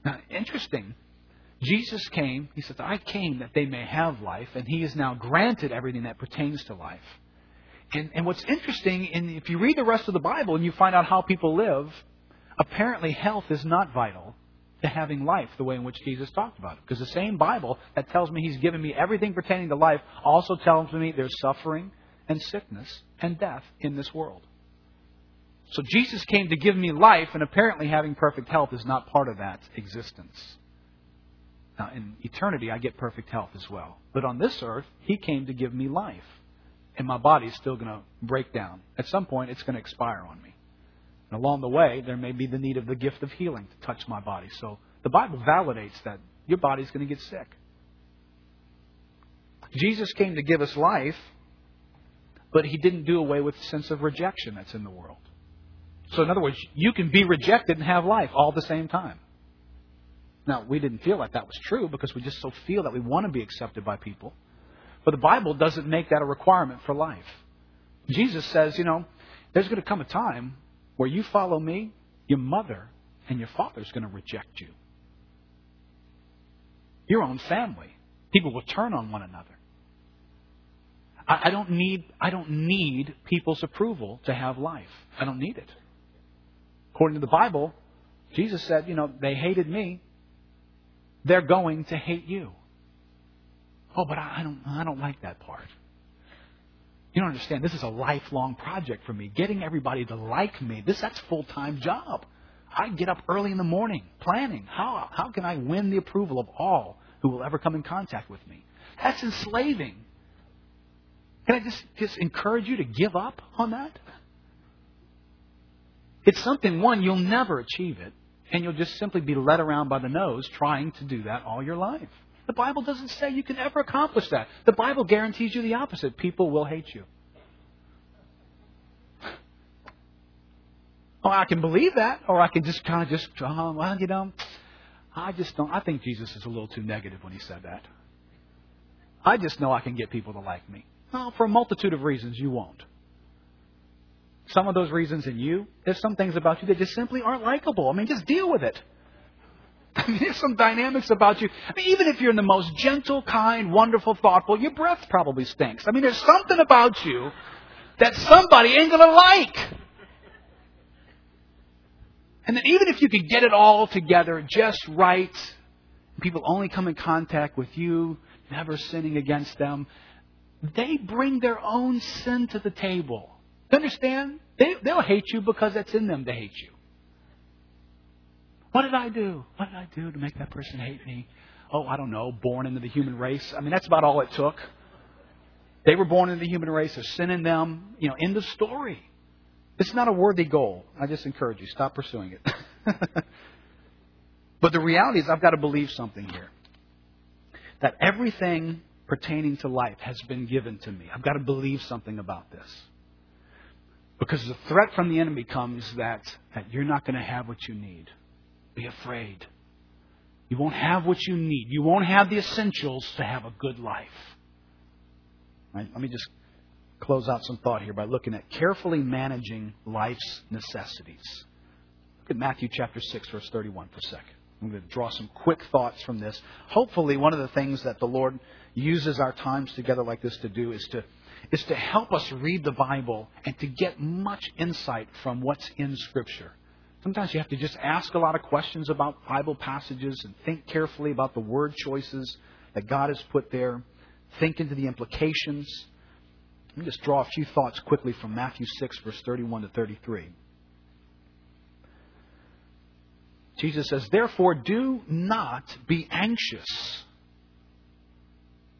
Speaker 1: Now, interesting. Jesus came, he says, I came that they may have life, and he has now granted everything that pertains to life. And, and what's interesting, and if you read the rest of the Bible and you find out how people live, apparently health is not vital to having life the way in which Jesus talked about it. Because the same Bible that tells me He's given me everything pertaining to life also tells me there's suffering and sickness and death in this world. So Jesus came to give me life, and apparently having perfect health is not part of that existence. Now, in eternity, I get perfect health as well. But on this earth, He came to give me life. And my body's still going to break down. At some point, it's going to expire on me. And along the way, there may be the need of the gift of healing to touch my body. So the Bible validates that your body's going to get sick. Jesus came to give us life, but he didn't do away with the sense of rejection that's in the world. So, in other words, you can be rejected and have life all at the same time. Now, we didn't feel like that was true because we just so feel that we want to be accepted by people. But the Bible doesn't make that a requirement for life. Jesus says, you know, there's going to come a time where you follow me, your mother and your father is going to reject you. Your own family. People will turn on one another. I, I don't need I don't need people's approval to have life. I don't need it. According to the Bible, Jesus said, you know, they hated me. They're going to hate you. Oh, but I don't I don't like that part. You don't understand. This is a lifelong project for me. Getting everybody to like me. This that's full time job. I get up early in the morning planning. How how can I win the approval of all who will ever come in contact with me? That's enslaving. Can I just, just encourage you to give up on that? It's something, one, you'll never achieve it, and you'll just simply be led around by the nose trying to do that all your life. The Bible doesn't say you can ever accomplish that. The Bible guarantees you the opposite. People will hate you. Oh, I can believe that, or I can just kind of just, oh, well, you know, I just don't. I think Jesus is a little too negative when he said that. I just know I can get people to like me. Well, for a multitude of reasons, you won't. Some of those reasons in you, there's some things about you that just simply aren't likable. I mean, just deal with it. There's some dynamics about you. I mean, even if you're in the most gentle, kind, wonderful, thoughtful, your breath probably stinks. I mean, there's something about you that somebody ain't going to like. And then even if you could get it all together just right, people only come in contact with you, never sinning against them, they bring their own sin to the table. You understand? They, they'll hate you because it's in them to hate you. What did I do? What did I do to make that person hate me? Oh, I don't know, born into the human race. I mean, that's about all it took. They were born into the human race. There's sin in them. You know, end of story. It's not a worthy goal. I just encourage you, stop pursuing it. but the reality is, I've got to believe something here. That everything pertaining to life has been given to me. I've got to believe something about this. Because the threat from the enemy comes that, that you're not going to have what you need be afraid. You won't have what you need. You won't have the essentials to have a good life. Right? Let me just close out some thought here by looking at carefully managing life's necessities. Look at Matthew chapter 6, verse 31 for a second. I'm going to draw some quick thoughts from this. Hopefully, one of the things that the Lord uses our times together like this to do is to, is to help us read the Bible and to get much insight from what's in Scripture. Sometimes you have to just ask a lot of questions about Bible passages and think carefully about the word choices that God has put there. Think into the implications. Let me just draw a few thoughts quickly from Matthew 6, verse 31 to 33. Jesus says, Therefore, do not be anxious,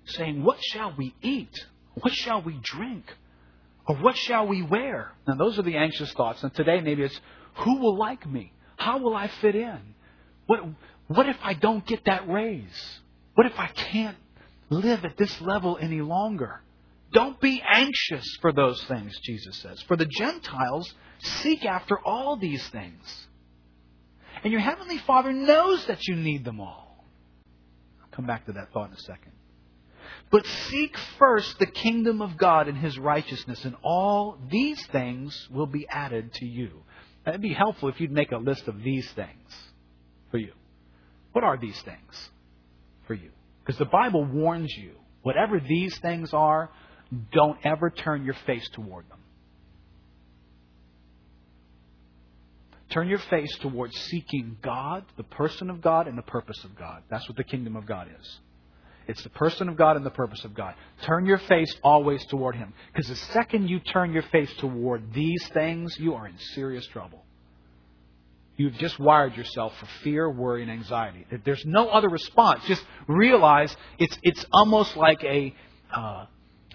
Speaker 1: saying, What shall we eat? What shall we drink? Or what shall we wear? Now, those are the anxious thoughts. And today, maybe it's, who will like me? How will I fit in? What, what if I don't get that raise? What if I can't live at this level any longer. Don't be anxious for those things, Jesus says. For the Gentiles seek after all these things. And your Heavenly Father knows that you need them all. I'll come back to that thought in a second. But seek first the kingdom of God and His righteousness, and all these things will be added to you. It'd be helpful if you'd make a list of these things for you. What are these things for you? Because the Bible warns you, whatever these things are, don't ever turn your face toward them. Turn your face towards seeking God, the person of God, and the purpose of God. That's what the kingdom of God is. It's the person of God and the purpose of God. Turn your face always toward Him. Because the second you turn your face toward these things, you are in serious trouble. You've just wired yourself for fear, worry, and anxiety. There's no other response. Just realize it's, it's almost like a, uh,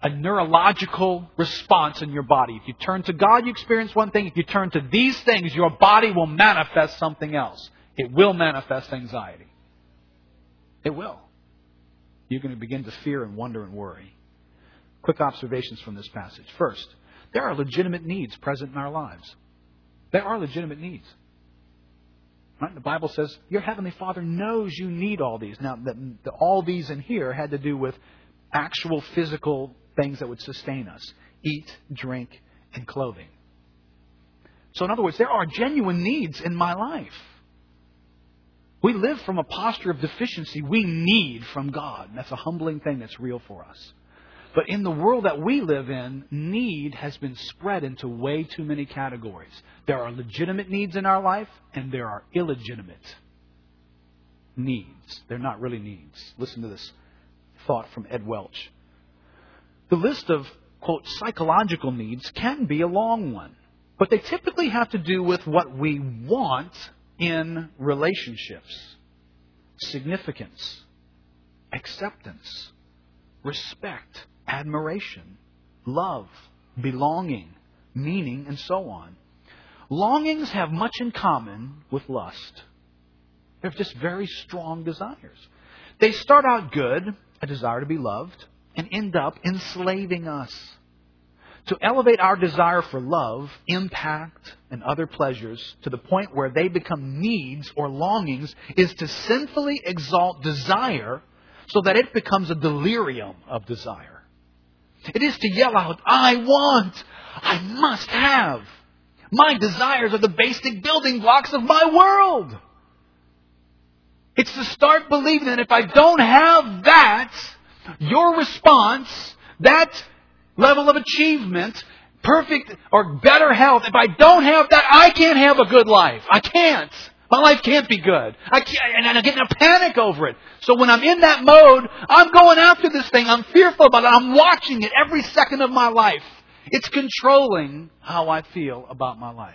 Speaker 1: a neurological response in your body. If you turn to God, you experience one thing. If you turn to these things, your body will manifest something else. It will manifest anxiety. It will. You're going to begin to fear and wonder and worry. Quick observations from this passage. First, there are legitimate needs present in our lives. There are legitimate needs. Right? The Bible says your heavenly Father knows you need all these. Now, the, the, all these in here had to do with actual physical things that would sustain us: eat, drink, and clothing. So, in other words, there are genuine needs in my life. We live from a posture of deficiency we need from God. That's a humbling thing that's real for us. But in the world that we live in, need has been spread into way too many categories. There are legitimate needs in our life, and there are illegitimate needs. They're not really needs. Listen to this thought from Ed Welch. The list of, quote, psychological needs can be a long one, but they typically have to do with what we want in relationships significance, acceptance, respect, admiration, love, belonging, meaning, and so on. Longings have much in common with lust. They're just very strong desires. They start out good, a desire to be loved, and end up enslaving us. To elevate our desire for love, impact, and other pleasures to the point where they become needs or longings is to sinfully exalt desire so that it becomes a delirium of desire. It is to yell out, I want, I must have. My desires are the basic building blocks of my world. It's to start believing that if I don't have that, your response, that level of achievement, perfect or better health, if I don't have that, I can't have a good life. I can't. My life can't be good. I can't, and I'm getting a panic over it. So when I'm in that mode, I'm going after this thing. I'm fearful about it. I'm watching it every second of my life. It's controlling how I feel about my life.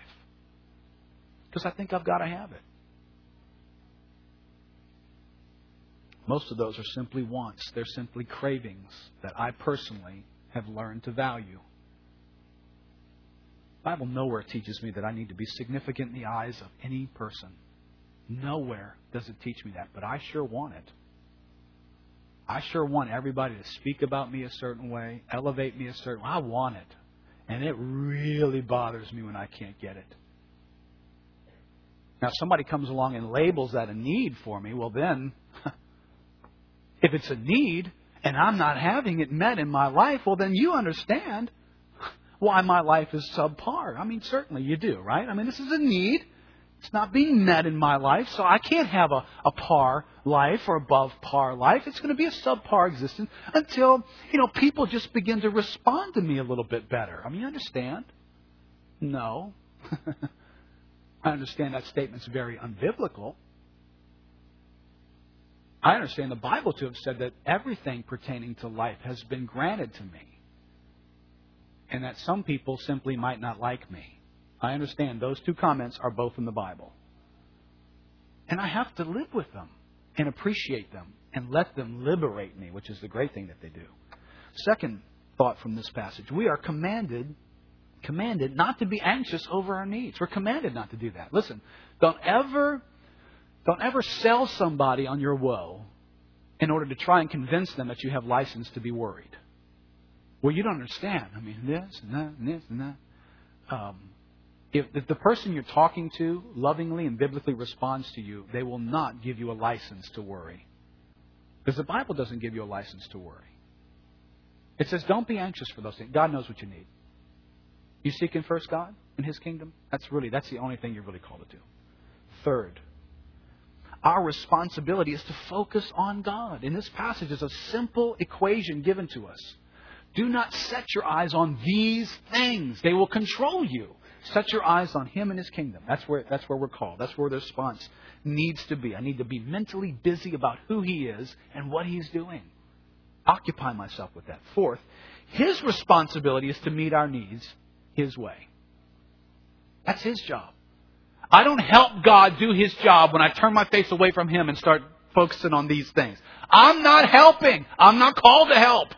Speaker 1: Because I think I've got to have it. Most of those are simply wants. They're simply cravings that I personally have learned to value. The Bible nowhere teaches me that I need to be significant in the eyes of any person. Nowhere does it teach me that, but I sure want it. I sure want everybody to speak about me a certain way, elevate me a certain way. I want it. And it really bothers me when I can't get it. Now, if somebody comes along and labels that a need for me, well, then, if it's a need and I'm not having it met in my life, well, then you understand why my life is subpar. I mean, certainly you do, right? I mean, this is a need. It's not being met in my life, so I can't have a, a par life or above par life. It's going to be a subpar existence until, you know, people just begin to respond to me a little bit better. I mean, you understand? No. I understand that statement's very unbiblical. I understand the Bible to have said that everything pertaining to life has been granted to me and that some people simply might not like me. I understand those two comments are both in the Bible. And I have to live with them and appreciate them and let them liberate me, which is the great thing that they do. Second thought from this passage we are commanded commanded not to be anxious over our needs. We're commanded not to do that. Listen, don't ever don't ever sell somebody on your woe in order to try and convince them that you have license to be worried. Well, you don't understand. I mean, this and that and this and that. Um, if, if the person you're talking to lovingly and biblically responds to you, they will not give you a license to worry. Because the Bible doesn't give you a license to worry. It says, don't be anxious for those things. God knows what you need. You seek seeking first God and His kingdom? That's really, that's the only thing you're really called to do. Third, our responsibility is to focus on God. In this passage, is a simple equation given to us. Do not set your eyes on these things. They will control you. Set your eyes on Him and His kingdom. That's where, that's where we're called. That's where the response needs to be. I need to be mentally busy about who He is and what He's doing. Occupy myself with that. Fourth, His responsibility is to meet our needs His way. That's His job. I don't help God do His job when I turn my face away from Him and start focusing on these things. I'm not helping. I'm not called to help.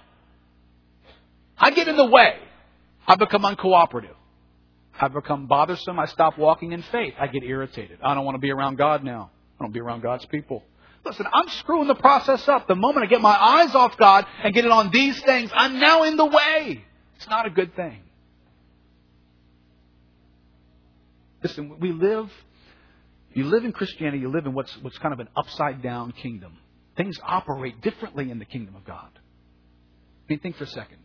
Speaker 1: I get in the way. I become uncooperative. I become bothersome. I stop walking in faith. I get irritated. I don't want to be around God now. I don't be around God's people. Listen, I'm screwing the process up. The moment I get my eyes off God and get it on these things, I'm now in the way. It's not a good thing. Listen, we live, you live in Christianity, you live in what's, what's kind of an upside down kingdom. Things operate differently in the kingdom of God. I mean, think for a second.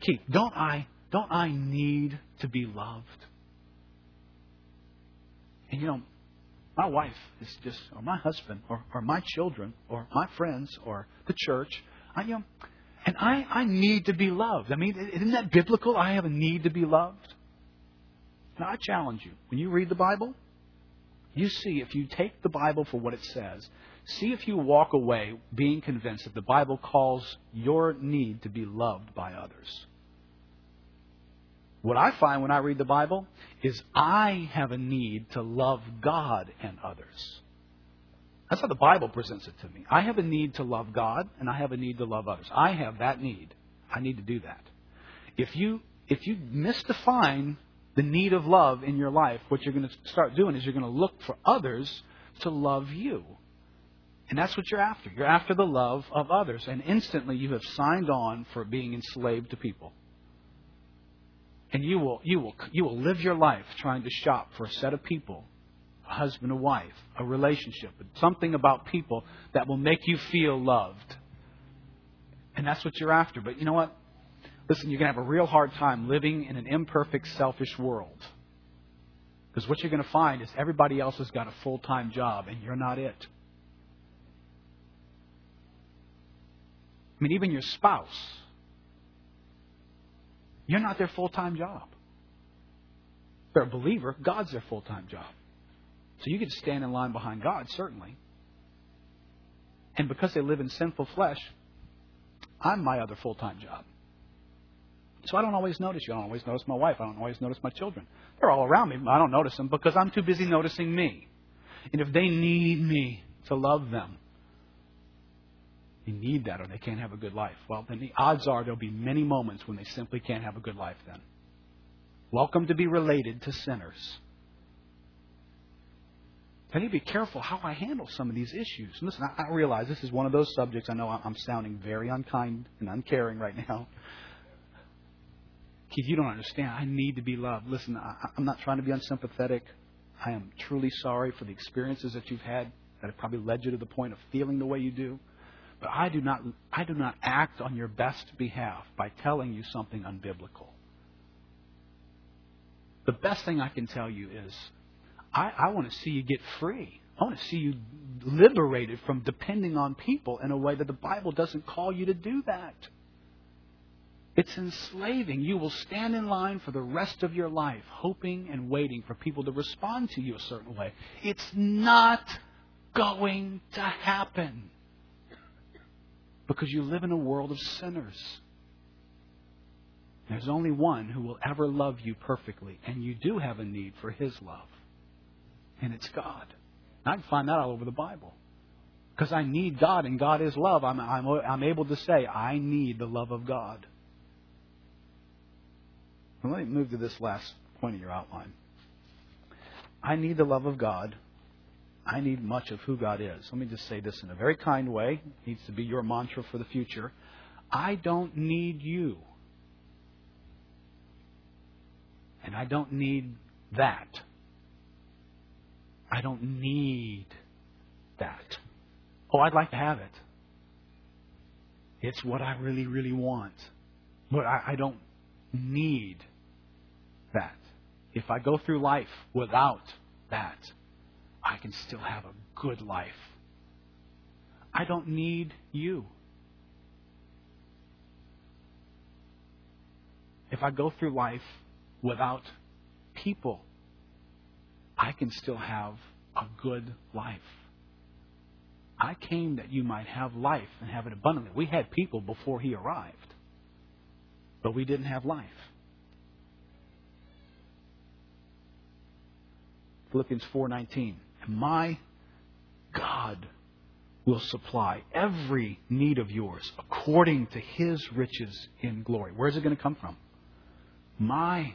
Speaker 1: Keith, don't I, don't I need to be loved? And you know, my wife is just, or my husband, or, or my children, or my friends, or the church. I, you know, and I, I need to be loved. I mean, isn't that biblical? I have a need to be loved. Now, I challenge you. When you read the Bible, you see if you take the Bible for what it says, see if you walk away being convinced that the Bible calls your need to be loved by others. What I find when I read the Bible is I have a need to love God and others. That's how the Bible presents it to me. I have a need to love God and I have a need to love others. I have that need. I need to do that. If you if you misdefine the need of love in your life, what you're going to start doing is you're going to look for others to love you. And that's what you're after. You're after the love of others. And instantly you have signed on for being enslaved to people. And you will, you will, you will live your life trying to shop for a set of people, a husband, a wife, a relationship, something about people that will make you feel loved. And that's what you're after. But you know what? Listen, you're going to have a real hard time living in an imperfect, selfish world. Because what you're going to find is everybody else has got a full time job and you're not it. I mean, even your spouse, you're not their full time job. If they're a believer, God's their full time job. So you can stand in line behind God, certainly. And because they live in sinful flesh, I'm my other full time job. So I don't always notice you. I don't always notice my wife. I don't always notice my children. They're all around me. But I don't notice them because I'm too busy noticing me. And if they need me to love them, they need that or they can't have a good life. Well, then the odds are there'll be many moments when they simply can't have a good life then. Welcome to be related to sinners. I need to be careful how I handle some of these issues. listen, I realize this is one of those subjects. I know I'm sounding very unkind and uncaring right now. Keith, you don't understand. I need to be loved. Listen, I, I'm not trying to be unsympathetic. I am truly sorry for the experiences that you've had that have probably led you to the point of feeling the way you do. But I do not, I do not act on your best behalf by telling you something unbiblical. The best thing I can tell you is I, I want to see you get free. I want to see you liberated from depending on people in a way that the Bible doesn't call you to do that. It's enslaving. You will stand in line for the rest of your life, hoping and waiting for people to respond to you a certain way. It's not going to happen because you live in a world of sinners. There's only one who will ever love you perfectly, and you do have a need for his love, and it's God. I can find that all over the Bible. Because I need God, and God is love. I'm, I'm, I'm able to say, I need the love of God. Let me move to this last point of your outline. I need the love of God. I need much of who God is. Let me just say this in a very kind way. It needs to be your mantra for the future. I don't need you. And I don't need that. I don't need that. Oh, I'd like to have it. It's what I really, really want. But I, I don't need that. If I go through life without that, I can still have a good life. I don't need you. If I go through life without people, I can still have a good life. I came that you might have life and have it abundantly. We had people before he arrived, but we didn't have life. Philippians 4:19. My God will supply every need of yours according to his riches in glory. Where's it going to come from? My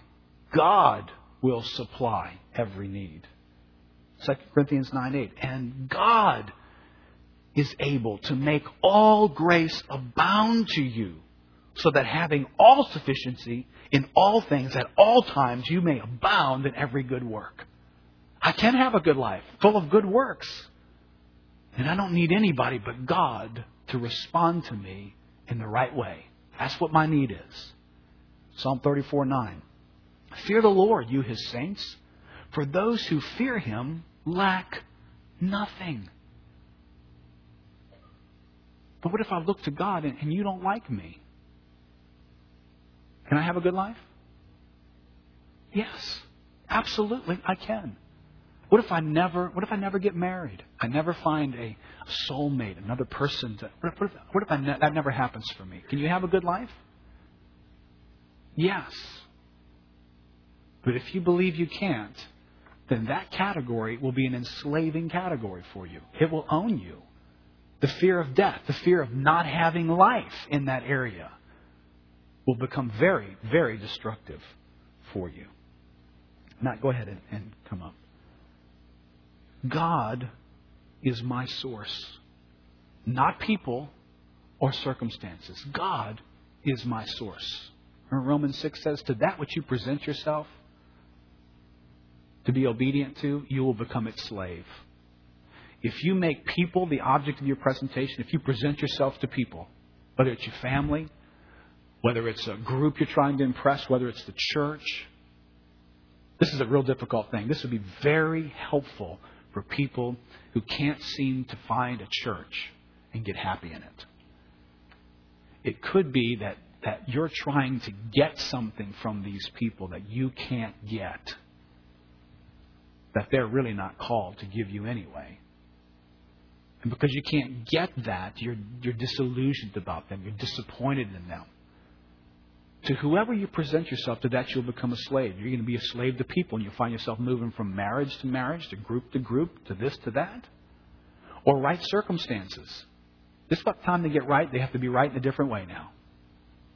Speaker 1: God will supply every need. 2 Corinthians 9 8. And God is able to make all grace abound to you, so that having all sufficiency in all things at all times you may abound in every good work. I can have a good life, full of good works. And I don't need anybody but God to respond to me in the right way. That's what my need is. Psalm 34 9. Fear the Lord, you his saints, for those who fear him lack nothing. But what if I look to God and, and you don't like me? Can I have a good life? Yes, absolutely, I can. What if I never? What if I never get married? I never find a, soulmate, another person to. What if, what if, what if I ne- that never happens for me? Can you have a good life? Yes. But if you believe you can't, then that category will be an enslaving category for you. It will own you. The fear of death, the fear of not having life in that area will become very, very destructive for you. Matt, go ahead and, and come up. God is my source, not people or circumstances. God is my source. Remember Romans 6 says, To that which you present yourself to be obedient to, you will become its slave. If you make people the object of your presentation, if you present yourself to people, whether it's your family, whether it's a group you're trying to impress, whether it's the church, this is a real difficult thing. This would be very helpful for people who can't seem to find a church and get happy in it. It could be that, that you're trying to get something from these people that you can't get, that they're really not called to give you anyway. And because you can't get that, you're, you're disillusioned about them, you're disappointed in them. To whoever you present yourself to, that you'll become a slave. You're going to be a slave to people, and you'll find yourself moving from marriage to marriage, to group to group, to this to that. Or right circumstances. Is about time to get right. They have to be right in a different way now.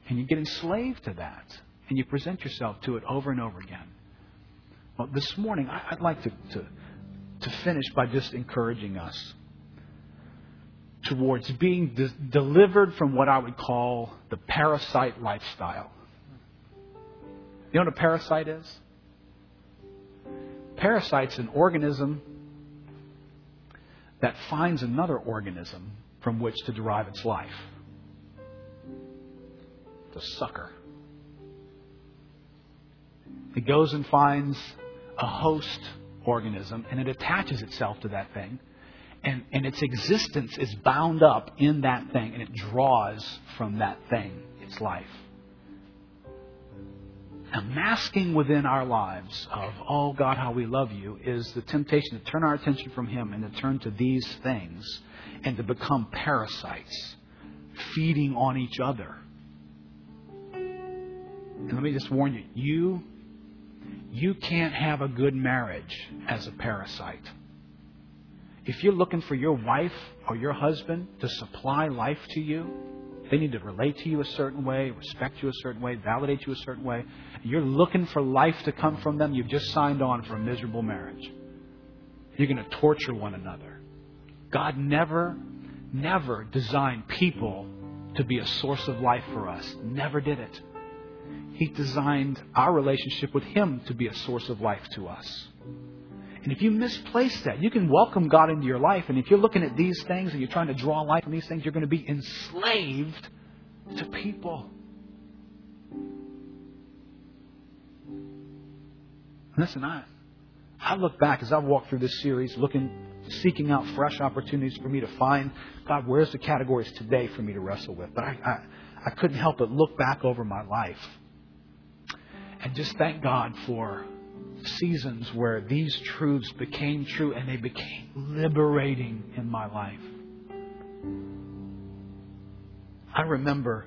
Speaker 1: And you get enslaved to that. And you present yourself to it over and over again. Well, this morning, I'd like to, to, to finish by just encouraging us towards being de- delivered from what I would call the parasite lifestyle. You know what a parasite is? Parasite's an organism that finds another organism from which to derive its life. A sucker. It goes and finds a host organism and it attaches itself to that thing. And, and its existence is bound up in that thing and it draws from that thing its life. Now, masking within our lives of, oh God, how we love you, is the temptation to turn our attention from Him and to turn to these things and to become parasites, feeding on each other. And let me just warn you, you, you can't have a good marriage as a parasite. If you're looking for your wife or your husband to supply life to you, they need to relate to you a certain way, respect you a certain way, validate you a certain way. You're looking for life to come from them. You've just signed on for a miserable marriage. You're going to torture one another. God never, never designed people to be a source of life for us. Never did it. He designed our relationship with Him to be a source of life to us. And if you misplace that, you can welcome God into your life. And if you're looking at these things and you're trying to draw life from these things, you're going to be enslaved to people. Listen, I, I look back as I've walked through this series, looking, seeking out fresh opportunities for me to find, God, where's the categories today for me to wrestle with? But I, I, I couldn't help but look back over my life and just thank God for seasons where these truths became true and they became liberating in my life. I remember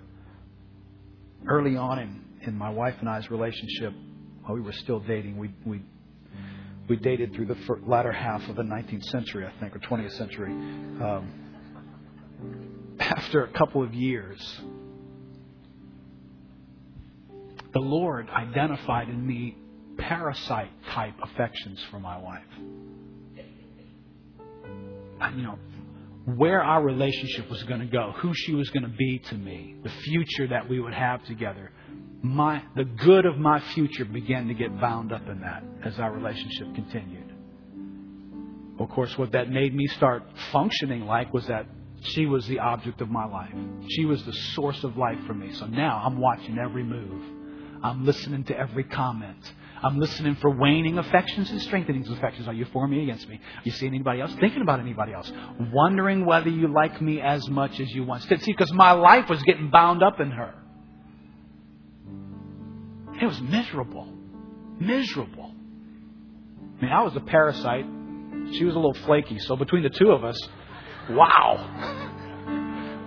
Speaker 1: early on in, in my wife and I's relationship, while we were still dating, we, we, we dated through the latter half of the 19th century, I think, or 20th century. Um, after a couple of years, the Lord identified in me parasite type affections for my wife. You know, where our relationship was going to go, who she was going to be to me, the future that we would have together. My, the good of my future began to get bound up in that as our relationship continued. Of course, what that made me start functioning like was that she was the object of my life. She was the source of life for me. So now I'm watching every move. I'm listening to every comment. I'm listening for waning affections and strengthening affections. Are you for me against me? Are you seeing anybody else? Thinking about anybody else? Wondering whether you like me as much as you once did. See, because my life was getting bound up in her. It was miserable. Miserable. I mean, I was a parasite. She was a little flaky. So between the two of us, wow.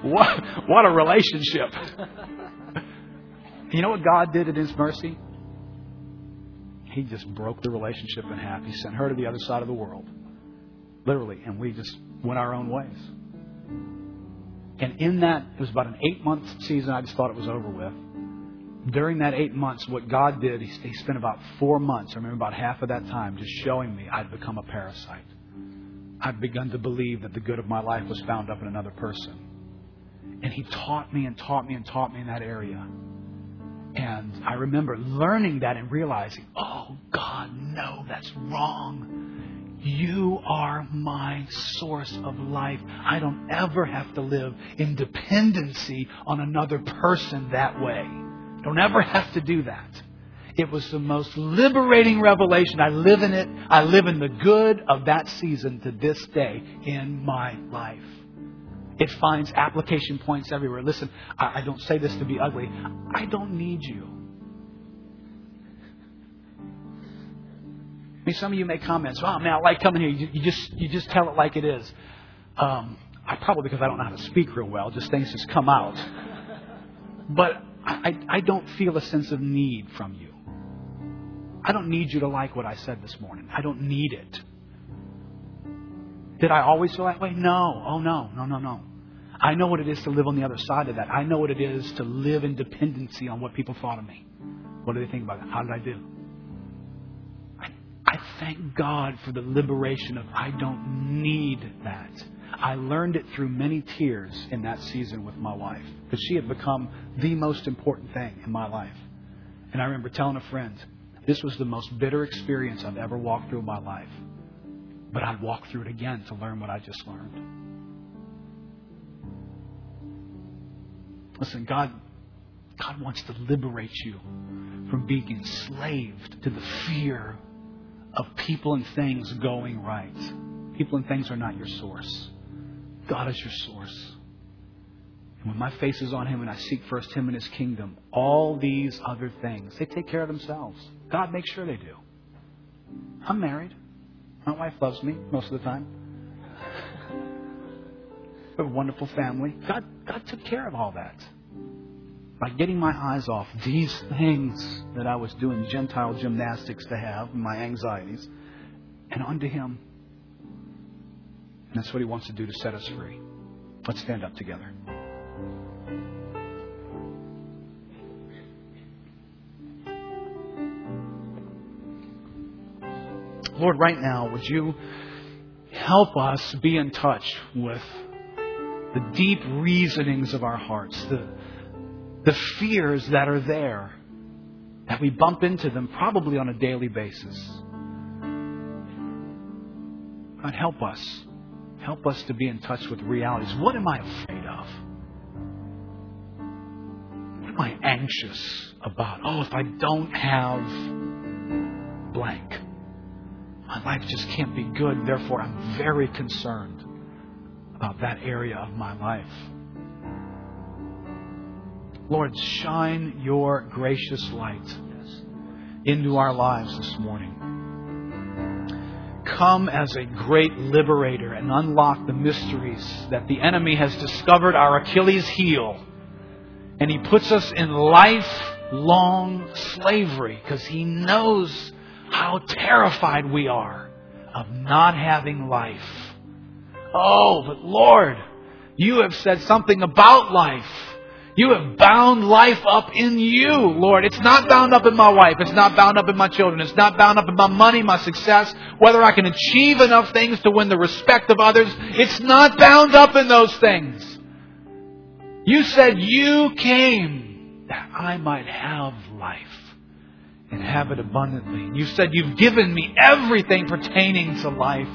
Speaker 1: What, what a relationship. You know what God did in His mercy? He just broke the relationship in half. He sent her to the other side of the world. Literally. And we just went our own ways. And in that, it was about an eight month season. I just thought it was over with. During that eight months, what God did, he, he spent about four months, I remember about half of that time, just showing me I'd become a parasite. I'd begun to believe that the good of my life was bound up in another person. And He taught me and taught me and taught me in that area. And I remember learning that and realizing, oh, God, no, that's wrong. You are my source of life. I don't ever have to live in dependency on another person that way. Don't ever have to do that. It was the most liberating revelation. I live in it. I live in the good of that season to this day in my life. It finds application points everywhere. Listen, I, don't say this to be ugly. I don't need you. I mean, some of you make comments. "Oh man, I like coming here. You, you just you just tell it like it is." Um, I probably because I don't know how to speak real well, just things just come out. But I, I don't feel a sense of need from you. I don't need you to like what I said this morning. I don't need it. Did I always feel that way? No. Oh, no. No, no, no. I know what it is to live on the other side of that. I know what it is to live in dependency on what people thought of me. What do they think about it? How did I do? I, I thank God for the liberation of I don't need that. I learned it through many tears in that season with my wife because she had become the most important thing in my life. And I remember telling a friend, this was the most bitter experience I've ever walked through in my life. But I'd walk through it again to learn what I just learned. Listen, God, God wants to liberate you from being enslaved to the fear of people and things going right. People and things are not your source. God is your source. When my face is on Him and I seek first Him and His kingdom, all these other things, they take care of themselves. God makes sure they do. I'm married. My wife loves me most of the time. We have a wonderful family. God, God took care of all that. By getting my eyes off these things that I was doing Gentile gymnastics to have, my anxieties, and onto Him. And that's what He wants to do to set us free. Let's stand up together. Lord, right now, would you help us be in touch with the deep reasonings of our hearts, the, the fears that are there, that we bump into them probably on a daily basis. God, help us. Help us to be in touch with realities. What am I afraid of? What am I anxious about? Oh, if I don't have blank, life just can't be good. Therefore, I'm very concerned about that area of my life. Lord, shine your gracious light into our lives this morning. Come as a great liberator and unlock the mysteries that the enemy has discovered our Achilles heel. And he puts us in lifelong slavery because he knows how terrified we are of not having life. Oh, but Lord, you have said something about life. You have bound life up in you, Lord. It's not bound up in my wife. It's not bound up in my children. It's not bound up in my money, my success, whether I can achieve enough things to win the respect of others. It's not bound up in those things. You said you came that I might have life and have it abundantly. You said you've given me everything pertaining to life.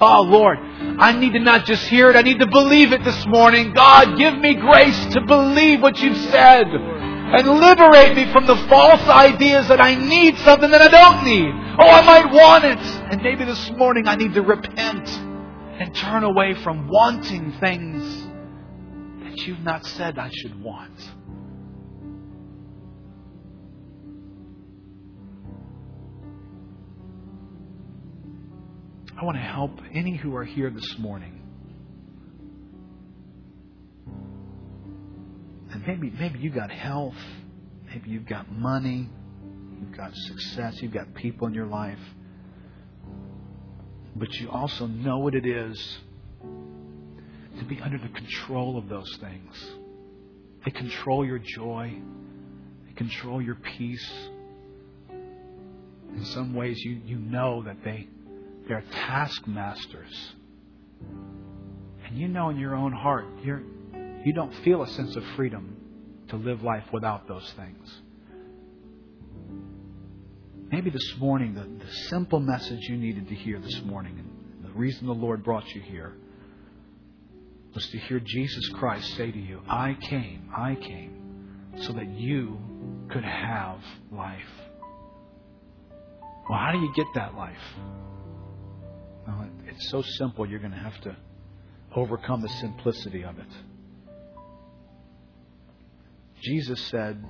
Speaker 1: Oh, Lord, I need to not just hear it, I need to believe it this morning. God, give me grace to believe what you've said and liberate me from the false ideas that I need something that I don't need. Oh, I might want it. And maybe this morning I need to repent and turn away from wanting things that you've not said I should want. I want to help any who are here this morning. And maybe maybe you got health, maybe you've got money, you've got success, you've got people in your life. But you also know what it is to be under the control of those things. They control your joy. They control your peace. In some ways, you, you know that they they're taskmasters. And you know in your own heart, you're, you don't feel a sense of freedom to live life without those things. Maybe this morning, the, the simple message you needed to hear this morning, and the reason the Lord brought you here, was to hear Jesus Christ say to you, I came, I came, so that you could have life. Well, how do you get that life? It's so simple, you're going to have to overcome the simplicity of it. Jesus said,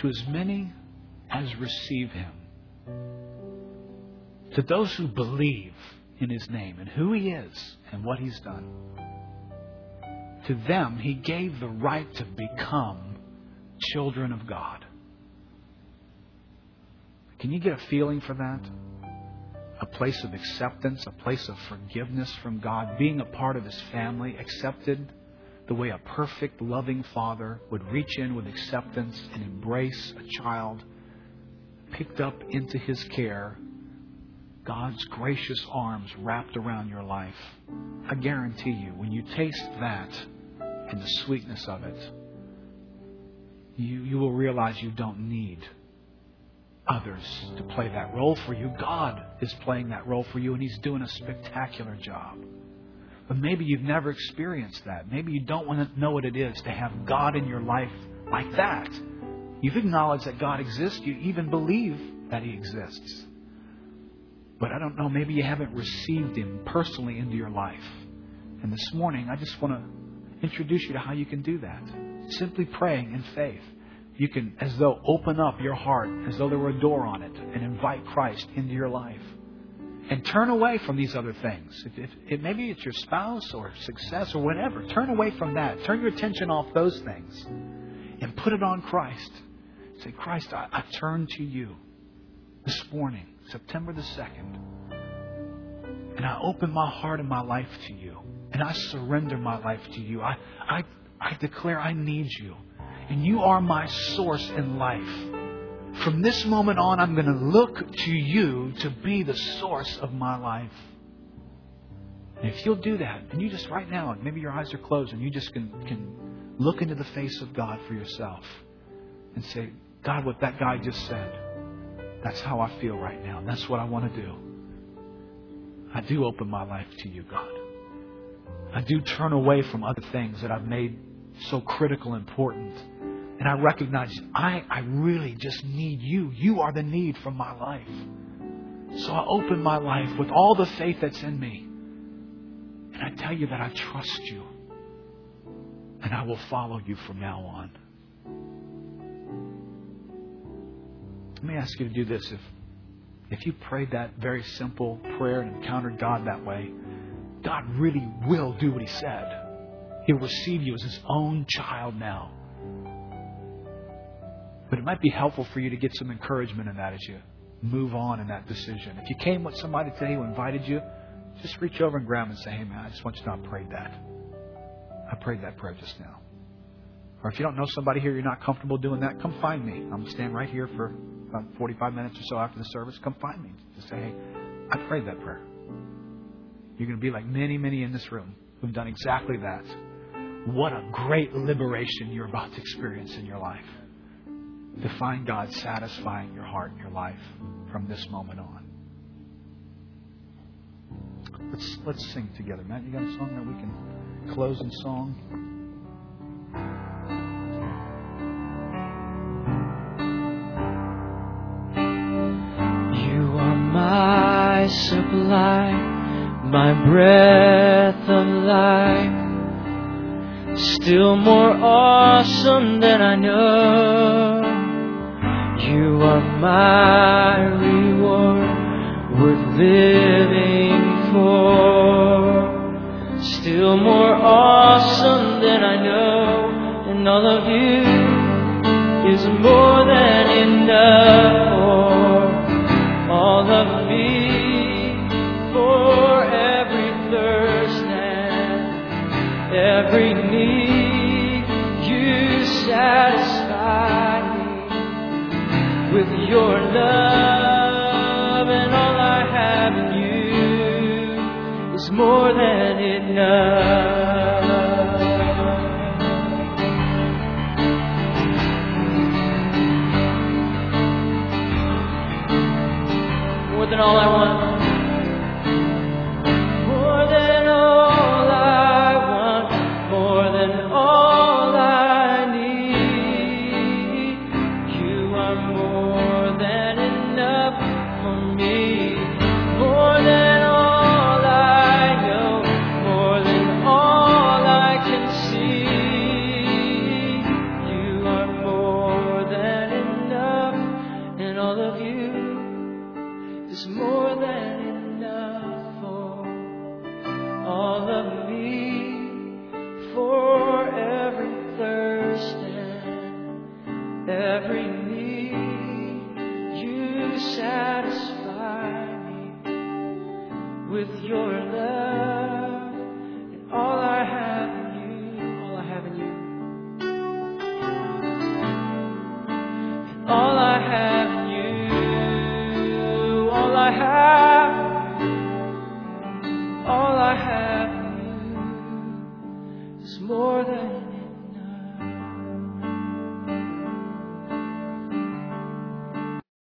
Speaker 1: To as many as receive him, to those who believe in his name and who he is and what he's done, to them he gave the right to become children of God. Can you get a feeling for that? A place of acceptance, a place of forgiveness from God, being a part of His family, accepted the way a perfect, loving father would reach in with acceptance and embrace a child picked up into His care, God's gracious arms wrapped around your life. I guarantee you, when you taste that and the sweetness of it, you, you will realize you don't need others to play that role for you. God is playing that role for you, and He's doing a spectacular job. But maybe you've never experienced that. Maybe you don't want to know what it is to have God in your life like that. You've acknowledged that God exists, you even believe that He exists. But I don't know, maybe you haven't received Him personally into your life. And this morning, I just want to introduce you to how you can do that. Simply praying in faith you can, as though, open up your heart as though there were a door on it and invite Christ into your life. And turn away from these other things. If, if, if maybe it's your spouse or success or whatever, turn away from that. Turn your attention off those things and put it on Christ. Say, Christ, I, I turn to you this morning, September the 2nd, and I open my heart and my life to you, and I surrender my life to you. I, I, I declare I need you and you are my source in life. From this moment on, I'm going to look to you to be the source of my life. And if you'll do that, and you just right now, maybe your eyes are closed, and you just can, can look into the face of God for yourself and say, God, what that guy just said, that's how I feel right now, and that's what I want to do. I do open my life to you, God. I do turn away from other things that I've made so critical and important. And I recognize I, I really just need you. You are the need for my life. So I open my life with all the faith that's in me. And I tell you that I trust you. And I will follow you from now on. Let me ask you to do this. If, if you prayed that very simple prayer and encountered God that way, God really will do what He said. He'll receive you as His own child now. But it might be helpful for you to get some encouragement in that as you move on in that decision. If you came with somebody today who invited you, just reach over and grab them and say, hey, man, I just want you to know I prayed that. I prayed that prayer just now. Or if you don't know somebody here, you're not comfortable doing that, come find me. I'm going to stand right here for about 45 minutes or so after the service. Come find me. Just say, hey, I prayed that prayer. You're going to be like many, many in this room who've done exactly that. What a great liberation you're about to experience in your life. To find God satisfying your heart and your life from this moment on. Let's let's sing together, Matt. You got a song that we can close in song?
Speaker 2: You are my supply, my breath of life. Still more awesome than I know. You are my reward, worth living for. Still more awesome than I know, and all of you is more than enough for all of me, for every thirst and every need. You satisfy your love, and all I have in you is more than enough. More than all I want.